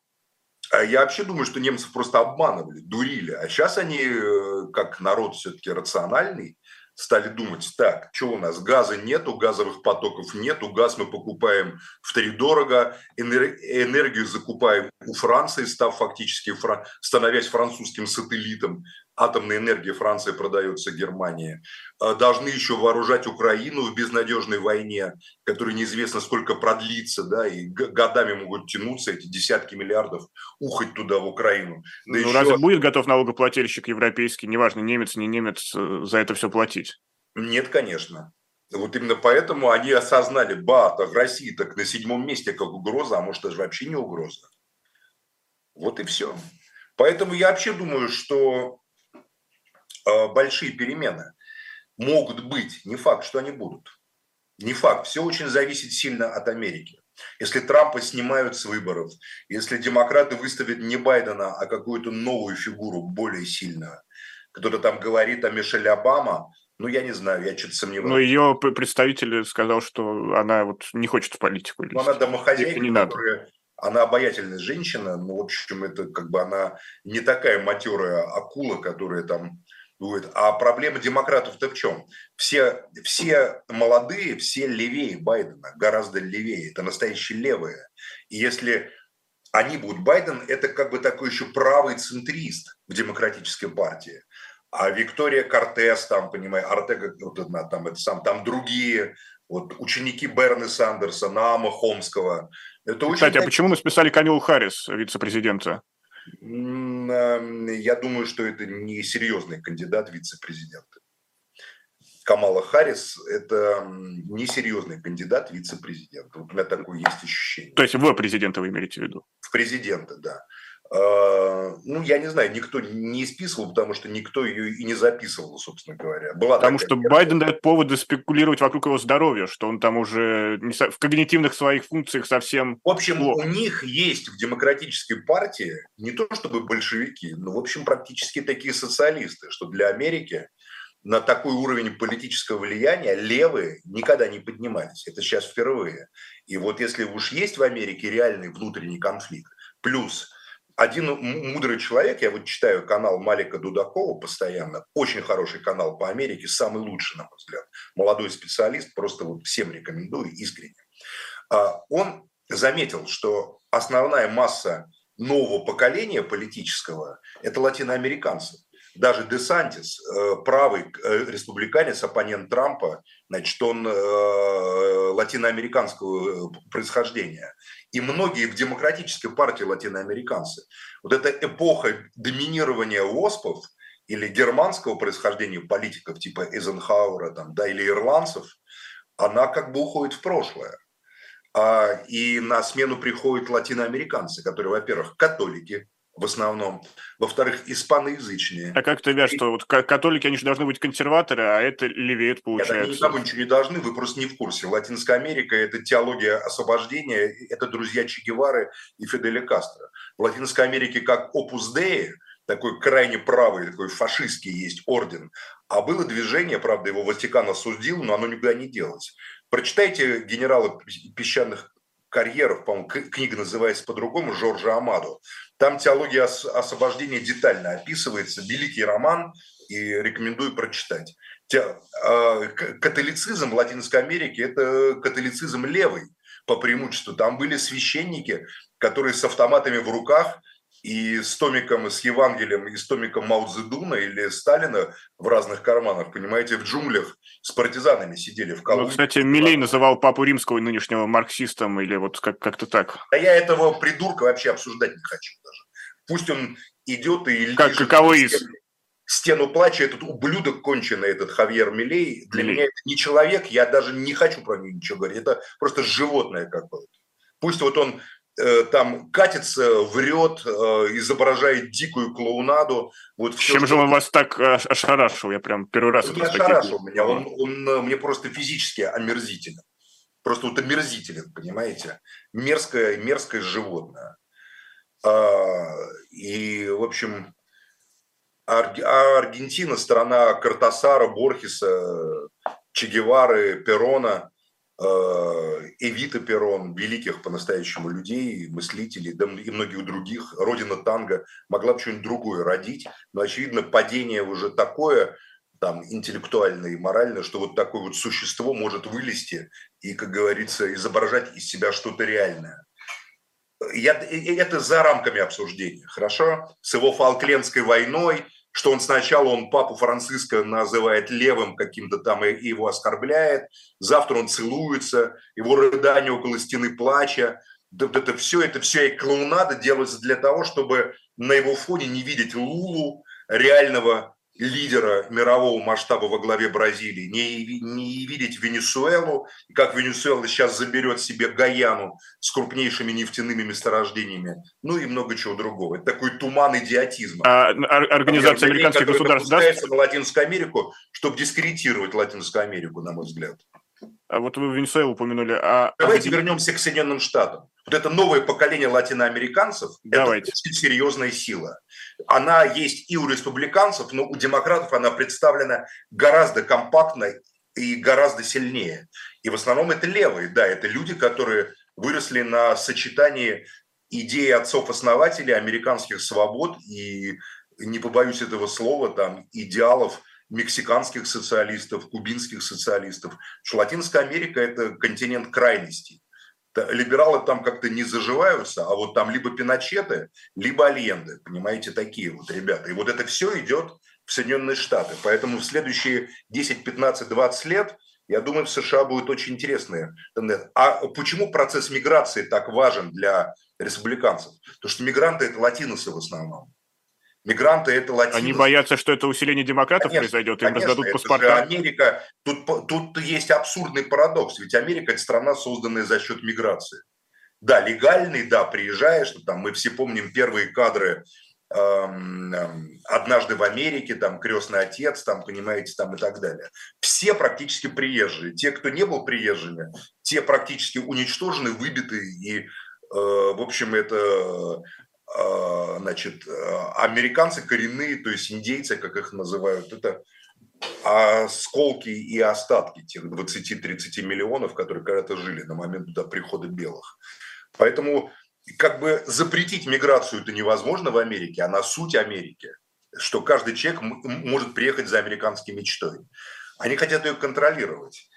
а я вообще думаю, что немцев просто обманывали, дурили. А сейчас они, э, как народ все-таки рациональный, стали думать, так, что у нас, газа нету, газовых потоков нету, газ мы покупаем в три дорого, энергию закупаем у Франции, став фактически, становясь французским сателлитом, атомная энергия Франции продается Германии, а должны еще вооружать Украину в безнадежной войне, которая неизвестно сколько продлится, да, и годами могут тянуться эти десятки миллиардов ухать туда, в Украину. Да ну, еще... разве будет готов налогоплательщик европейский, неважно, немец, не немец, э, за это все платить? Нет, конечно. Вот именно поэтому они осознали, ба, так Россия так на седьмом месте как угроза, а может даже вообще не угроза. Вот и все. Поэтому я вообще думаю, что Э, большие перемены могут быть, не факт, что они будут. Не факт. Все очень зависит сильно от Америки. Если Трампа снимают с выборов, если демократы выставят не Байдена, а какую-то новую фигуру, более сильную, которая там говорит о Мишель Обама, ну, я не знаю, я что-то сомневаюсь. Но ее представитель сказал, что она вот не хочет в политику. Ну, она домохозяйка, не которая, надо. она обаятельная женщина, но, в общем, это как бы она не такая матерая акула, которая там будет. А проблема демократов-то в чем? Все, все молодые, все левее Байдена, гораздо левее. Это настоящие левые. И если они будут, Байден это как бы такой еще правый центрист в демократической партии. А Виктория Кортес, там, понимаешь, Артега, вот это, там, это сам, там другие, вот ученики Берни Сандерса, Наама Хомского. Это Кстати, очень... а почему мы списали Камилу Харрис, вице-президента? Я думаю, что это не серьезный кандидат вице-президента. Камала Харрис – это несерьезный кандидат вице-президента. Вот у меня такое есть ощущение. То есть в президента вы имеете в виду? В президента, да. А, ну, я не знаю, никто не списывал, потому что никто ее и не записывал, собственно говоря. Была потому что Байден дает поводы спекулировать вокруг его здоровья, что он там уже в когнитивных своих функциях совсем В общем, плохо. у них есть в демократической партии не то чтобы большевики, но, в общем, практически такие социалисты, что для Америки на такой уровень политического влияния левые никогда не поднимались. Это сейчас впервые. И вот если уж есть в Америке реальный внутренний конфликт, плюс – один мудрый человек, я вот читаю канал Малика Дудакова постоянно, очень хороший канал по Америке, самый лучший, на мой взгляд, молодой специалист, просто вот всем рекомендую искренне. А, он заметил, что основная масса нового поколения политического – это латиноамериканцы даже Десантис, э, правый э, республиканец, оппонент Трампа, значит, он э, латиноамериканского происхождения. И многие в демократической партии латиноамериканцы. Вот эта эпоха доминирования ОСПов или германского происхождения политиков типа Эйзенхауэра там, да, или ирландцев, она как бы уходит в прошлое. А, и на смену приходят латиноамериканцы, которые, во-первых, католики, в основном. Во-вторых, испаноязычные. А как ты видишь, что вот католики, они же должны быть консерваторы, а это левеет, получается? Нет, они никому ничего не должны, вы просто не в курсе. Латинская Америка – это теология освобождения, это друзья Че Гевары и Фиделя Кастро. В Латинской Америке как опус Деи, такой крайне правый, такой фашистский есть орден, а было движение, правда, его Ватикан осудил, но оно никуда не делось. Прочитайте генерала песчаных карьеров, по-моему, книга называется по-другому, Жоржа Амадо. Там теология освобождения детально описывается, великий роман, и рекомендую прочитать. А, католицизм в Латинской Америке – это католицизм левый по преимуществу. Там были священники, которые с автоматами в руках – и с томиком, с Евангелием, и с томиком Мао Цзэдуна или Сталина в разных карманах, понимаете, в джунглях с партизанами сидели в Колумбии. Ну, кстати, Милей называл Папу Римского нынешнего марксистом или вот как- как-то так. А я этого придурка вообще обсуждать не хочу даже. Пусть он идет и... Как, каково из? стену плача этот ублюдок конченый, этот Хавьер Милей, для Милей. меня это не человек, я даже не хочу про него ничего говорить, это просто животное какое-то. Пусть вот он там катится, врет, э, изображает дикую клоунаду. Вот все, Чем же он вас так ошарашил? Я прям первый раз... Не ошарашил меня, он, он э, мне просто физически омерзителен. Просто вот омерзителен, понимаете? Мерзкое, мерзкое животное. А, и, в общем, а Аргентина – страна Картасара, Борхеса, Че Гевары, Перона, э, Эвита Перон, великих по-настоящему людей, мыслителей, да и многих других. Родина танго могла бы что-нибудь другое родить, но, очевидно, падение уже такое, там, интеллектуальное и моральное, что вот такое вот существо может вылезти и, как говорится, изображать из себя что-то реальное. Я, это за рамками обсуждения, хорошо? С его Фолклендской войной – что он сначала он папу Франциска называет левым каким-то там и его оскорбляет, завтра он целуется, его рыдание около стены плача, это все, это все и клоунада делается для того, чтобы на его фоне не видеть Лулу, реального лидера мирового масштаба во главе Бразилии, не, не видеть Венесуэлу, как Венесуэла сейчас заберет себе Гаяну с крупнейшими нефтяными месторождениями, ну и много чего другого. Это такой туман идиотизма. А, организация американских государств даст? на Латинскую Америку, чтобы дискредитировать Латинскую Америку, на мой взгляд. А вот вы Венесуэлу упомянули. А... Давайте вернемся к Соединенным Штатам. Вот это новое поколение латиноамериканцев – это очень серьезная сила. Она есть и у республиканцев, но у демократов она представлена гораздо компактно и гораздо сильнее. И в основном это левые, да, это люди, которые выросли на сочетании идеи отцов-основателей американских свобод и, не побоюсь этого слова, там, идеалов – мексиканских социалистов, кубинских социалистов, что Латинская Америка – это континент крайностей. Либералы там как-то не заживаются, а вот там либо Пиночеты, либо Альенды, понимаете, такие вот ребята. И вот это все идет в Соединенные Штаты. Поэтому в следующие 10, 15, 20 лет, я думаю, в США будет очень интересные тенденции. А почему процесс миграции так важен для республиканцев? Потому что мигранты – это латиносы в основном. Мигранты это латиносы. Они боятся, что это усиление демократов конечно, произойдет, им конечно, раздадут паспорта. Америка, тут, тут есть абсурдный парадокс, ведь Америка это страна, созданная за счет миграции. Да, легальный, да, приезжаешь, там мы все помним первые кадры эм, эм, однажды в Америке, там крестный отец, там, понимаете, там и так далее. Все практически приезжие. Те, кто не был приезжими, те практически уничтожены, выбиты и в общем, это значит, а, американцы коренные, то есть индейцы, как их называют, это осколки и остатки тех 20-30 миллионов, которые когда-то жили на момент до прихода белых. Поэтому как бы запретить миграцию это невозможно в Америке, а на суть Америки, что каждый человек может приехать за американской мечтой. Они хотят ее контролировать.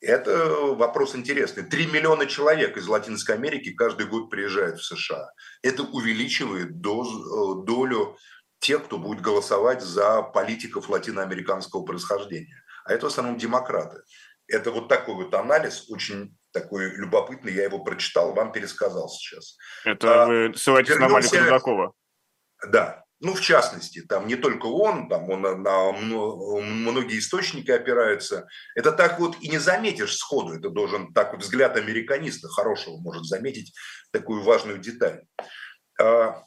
Это вопрос интересный. Три миллиона человек из Латинской Америки каждый год приезжают в США. Это увеличивает доз, э, долю тех, кто будет голосовать за политиков латиноамериканского происхождения. А это в основном демократы. Это вот такой вот анализ, очень такой любопытный, я его прочитал, вам пересказал сейчас. Это а, вы ссылаетесь вернемся... на Малика Рудакова? Да, ну, в частности, там не только он, там он на, многие источники опирается. Это так вот и не заметишь сходу. Это должен так взгляд американиста хорошего может заметить такую важную деталь. А,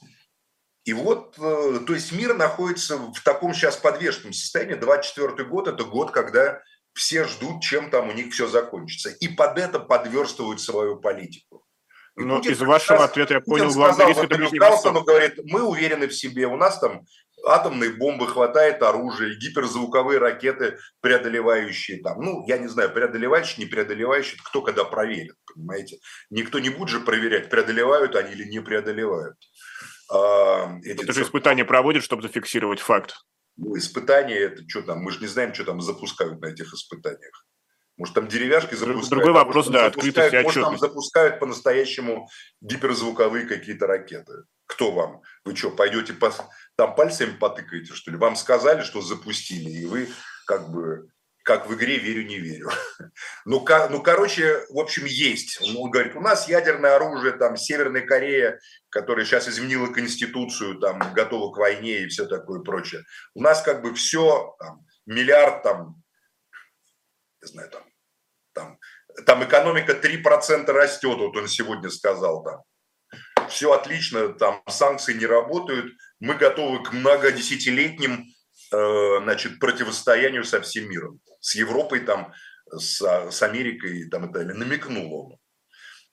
и вот, э, то есть мир находится в таком сейчас подвешенном состоянии. 24 год – это год, когда все ждут, чем там у них все закончится. И под это подверстывают свою политику. Ну, из вашего ответа я понял, Путин главный риск это Ближний говорит, мы уверены в себе, у нас там атомные бомбы, хватает оружия, гиперзвуковые ракеты, преодолевающие там, ну, я не знаю, преодолевающие, не преодолевающие, кто когда проверит, понимаете? Никто не будет же проверять, преодолевают они или не преодолевают. А, эти это же испытания проводят, чтобы зафиксировать факт. Ну, испытания, это что там, мы же не знаем, что там запускают на этих испытаниях. Может, там деревяшки запускают. Другой вопрос, да, открытость Может, там запускают по-настоящему гиперзвуковые какие-то ракеты. Кто вам? Вы что, пойдете по... там пальцами потыкаете, что ли? Вам сказали, что запустили, и вы как бы как в игре «Верю, не верю». Ну, ну, короче, в общем, есть. Он говорит, у нас ядерное оружие, там, Северная Корея, которая сейчас изменила Конституцию, там, готова к войне и все такое прочее. У нас как бы все, там, миллиард, там, не знаю, там, там, там экономика 3% растет, вот он сегодня сказал там. Все отлично, там санкции не работают, мы готовы к многодесятилетним Э, значит, противостоянию со всем миром, с Европой, там, с, с Америкой там, и далее, намекнул он.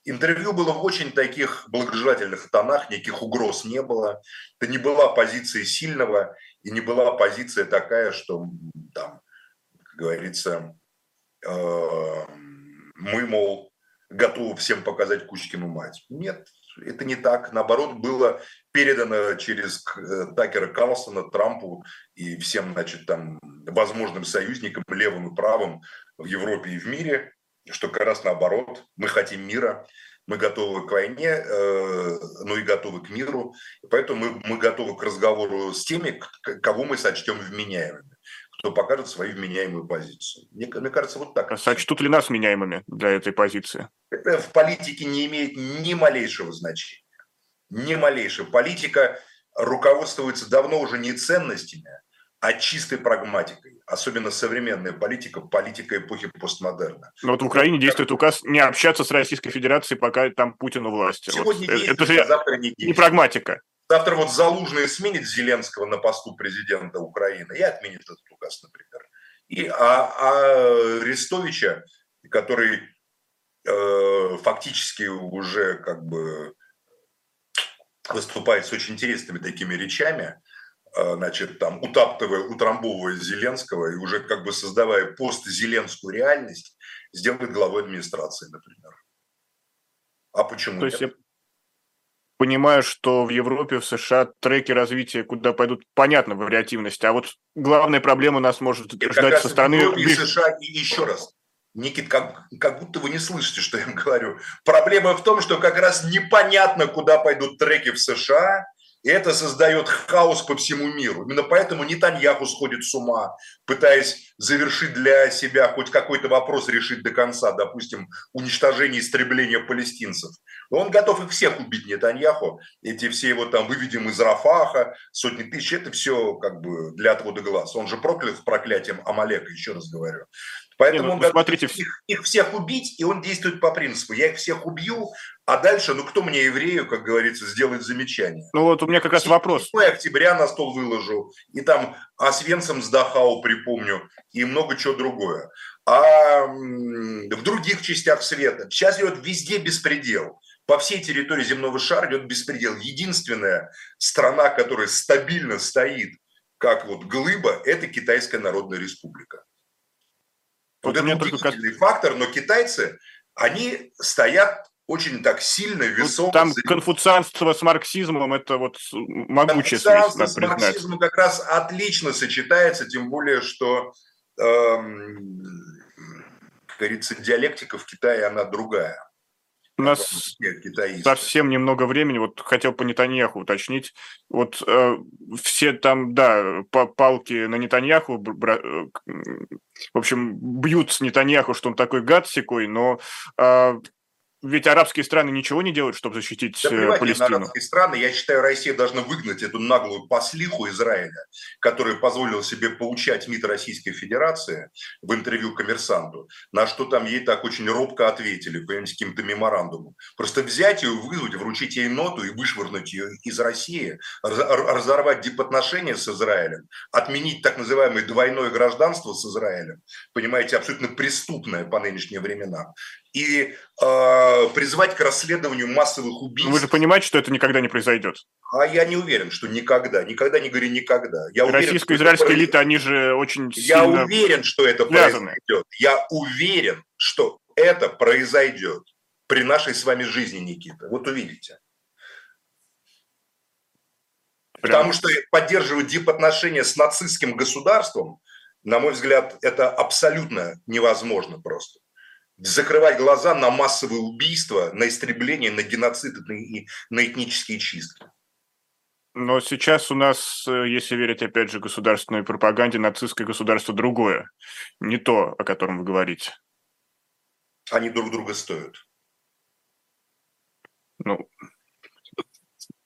Интервью было в очень таких благожелательных тонах, никаких угроз не было. Это не была позиция сильного и не была позиция такая, что там, как говорится, мы, мол, готовы всем показать Кучкину мать. Нет, это не так. Наоборот, было передано через э, Такера Карлсона Трампу и всем, значит, там, возможным союзникам, левым и правым в Европе и в мире, что как раз наоборот, мы хотим мира, мы готовы к войне, э, но и готовы к миру, поэтому мы, мы готовы к разговору с теми, кого мы сочтем вменяемыми кто покажет свою вменяемую позицию. Мне, мне кажется, вот так. А сочтут ли нас вменяемыми для этой позиции? Это в политике не имеет ни малейшего значения. Ни малейшего. Политика руководствуется давно уже не ценностями, а чистой прагматикой. Особенно современная политика, политика эпохи постмодерна. Но вот в Украине действует указ не общаться с Российской Федерацией, пока там Путин у власти. Сегодня вот. действует, это же а завтра не действует. Не прагматика. Завтра вот Залужный сменит Зеленского на посту президента Украины и отменит этот указ, например. И, а, а Арестовича, который э, фактически уже как бы выступает с очень интересными такими речами, э, значит, там утаптывая, утрамбовывая Зеленского и уже как бы создавая пост-зеленскую реальность, сделает главой администрации, например. А почему То нет? есть понимаю, что в Европе, в США треки развития, куда пойдут, понятно, вариативность. А вот главная проблема нас может и ждать со стороны... В Европе, США, и еще раз, Никит, как, как будто вы не слышите, что я им говорю. Проблема в том, что как раз непонятно, куда пойдут треки в США, и это создает хаос по всему миру. Именно поэтому Нетаньяху сходит с ума, пытаясь завершить для себя хоть какой-то вопрос решить до конца, допустим, уничтожение, истребление палестинцев. Он готов их всех убить, Нетаньяху. Эти все его там выведем из Рафаха, сотни тысяч, это все как бы для отвода глаз. Он же проклят проклятием Амалека, еще раз говорю. Поэтому Не, ну, он смотрите... их, их всех убить, и он действует по принципу. Я их всех убью, а дальше, ну кто мне, еврею, как говорится, сделает замечание? Ну вот у меня как раз вопрос. 7 октября на стол выложу, и там Освенцем с Дахау припомню, и много чего другое. А в других частях света сейчас идет везде беспредел. По всей территории земного шара идет беспредел. Единственная страна, которая стабильно стоит, как вот глыба, это Китайская Народная Республика. Вот, вот это удивительный только... фактор, но китайцы, они стоят очень так сильно, весомо. Вот там конфуцианство с марксизмом – это вот могучая связь, надо с марксизмом как раз отлично сочетается, тем более, что, эм, как говорится, диалектика в Китае, она другая. У нас совсем немного времени. Вот хотел по Нетаньяху уточнить. Вот э, все там, да, по палки на Нетаньяху, бра... Э, в общем, бьют с Нетаньяху, что он такой гад секой, но э, ведь арабские страны ничего не делают, чтобы защитить да, э, Палестину. На арабские страны. Я считаю, Россия должна выгнать эту наглую послиху Израиля, которая позволила себе поучать МИД Российской Федерации в интервью коммерсанту, на что там ей так очень робко ответили, понимаете, каким-то меморандумом. Просто взять ее, вызвать, вручить ей ноту и вышвырнуть ее из России, разорвать дипотношения с Израилем, отменить так называемое двойное гражданство с Израилем, понимаете, абсолютно преступное по нынешним временам и э, призвать к расследованию массовых убийств. вы же понимаете, что это никогда не произойдет. А я не уверен, что никогда. Никогда не говори никогда. Я Российско-израильские элиты, они же очень Я сильно уверен, что это связаны. произойдет. Я уверен, что это произойдет при нашей с вами жизни, Никита. Вот увидите. Прям. Потому что поддерживать дипотношения с нацистским государством, на мой взгляд, это абсолютно невозможно просто закрывать глаза на массовые убийства, на истребление, на геноцид и на этнические чистки. Но сейчас у нас, э, если верить, опять же, государственной пропаганде, нацистское государство другое, не то, о котором вы говорите. Они друг друга стоят. Ну,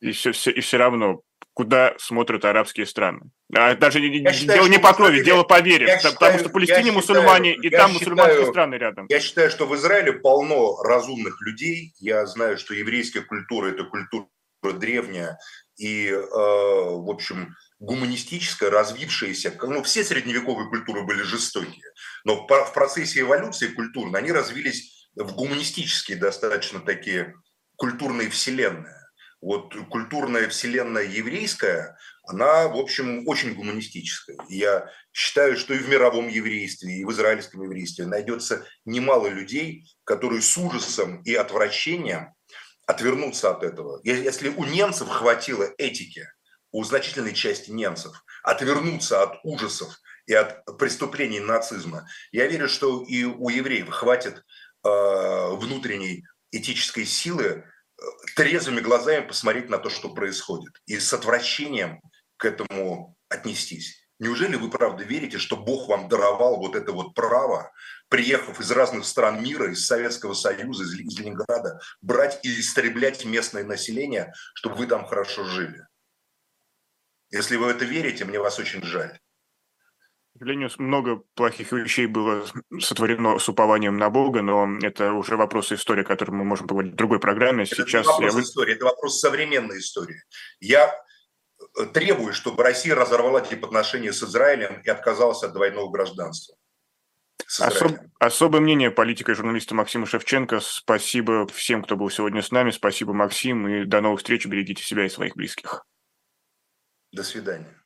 и все, все, и все равно, куда смотрят арабские страны. А даже я дело считаю, не по крови, дело по вере, я потому считаю, что Палестине мусульмане, считаю, и там считаю, мусульманские страны рядом. Я считаю, что в Израиле полно разумных людей. Я знаю, что еврейская культура – это культура древняя, и, э, в общем, гуманистическая, развившаяся, ну, все средневековые культуры были жестокие, но в процессе эволюции культурной они развились в гуманистические достаточно такие культурные вселенные. Вот культурная вселенная еврейская, она, в общем, очень гуманистическая. Я считаю, что и в мировом еврействе, и в израильском еврействе найдется немало людей, которые с ужасом и отвращением отвернуться от этого. Если у немцев хватило этики, у значительной части немцев, отвернуться от ужасов и от преступлений нацизма, я верю, что и у евреев хватит э, внутренней этической силы трезвыми глазами посмотреть на то, что происходит, и с отвращением к этому отнестись. Неужели вы правда верите, что Бог вам даровал вот это вот право, приехав из разных стран мира, из Советского Союза, из, Ленинграда, брать и истреблять местное население, чтобы вы там хорошо жили? Если вы в это верите, мне вас очень жаль. К сожалению, много плохих вещей было сотворено с упованием на Бога, но это уже вопросы истории, о которых мы можем поговорить в другой программе. Сейчас это не вопрос я... истории, это вопрос современной истории. Я требую, чтобы Россия разорвала отношения с Израилем и отказалась от двойного гражданства. Особ, особое мнение политика и журналиста Максима Шевченко. Спасибо всем, кто был сегодня с нами. Спасибо, Максим, и до новых встреч. Берегите себя и своих близких. До свидания.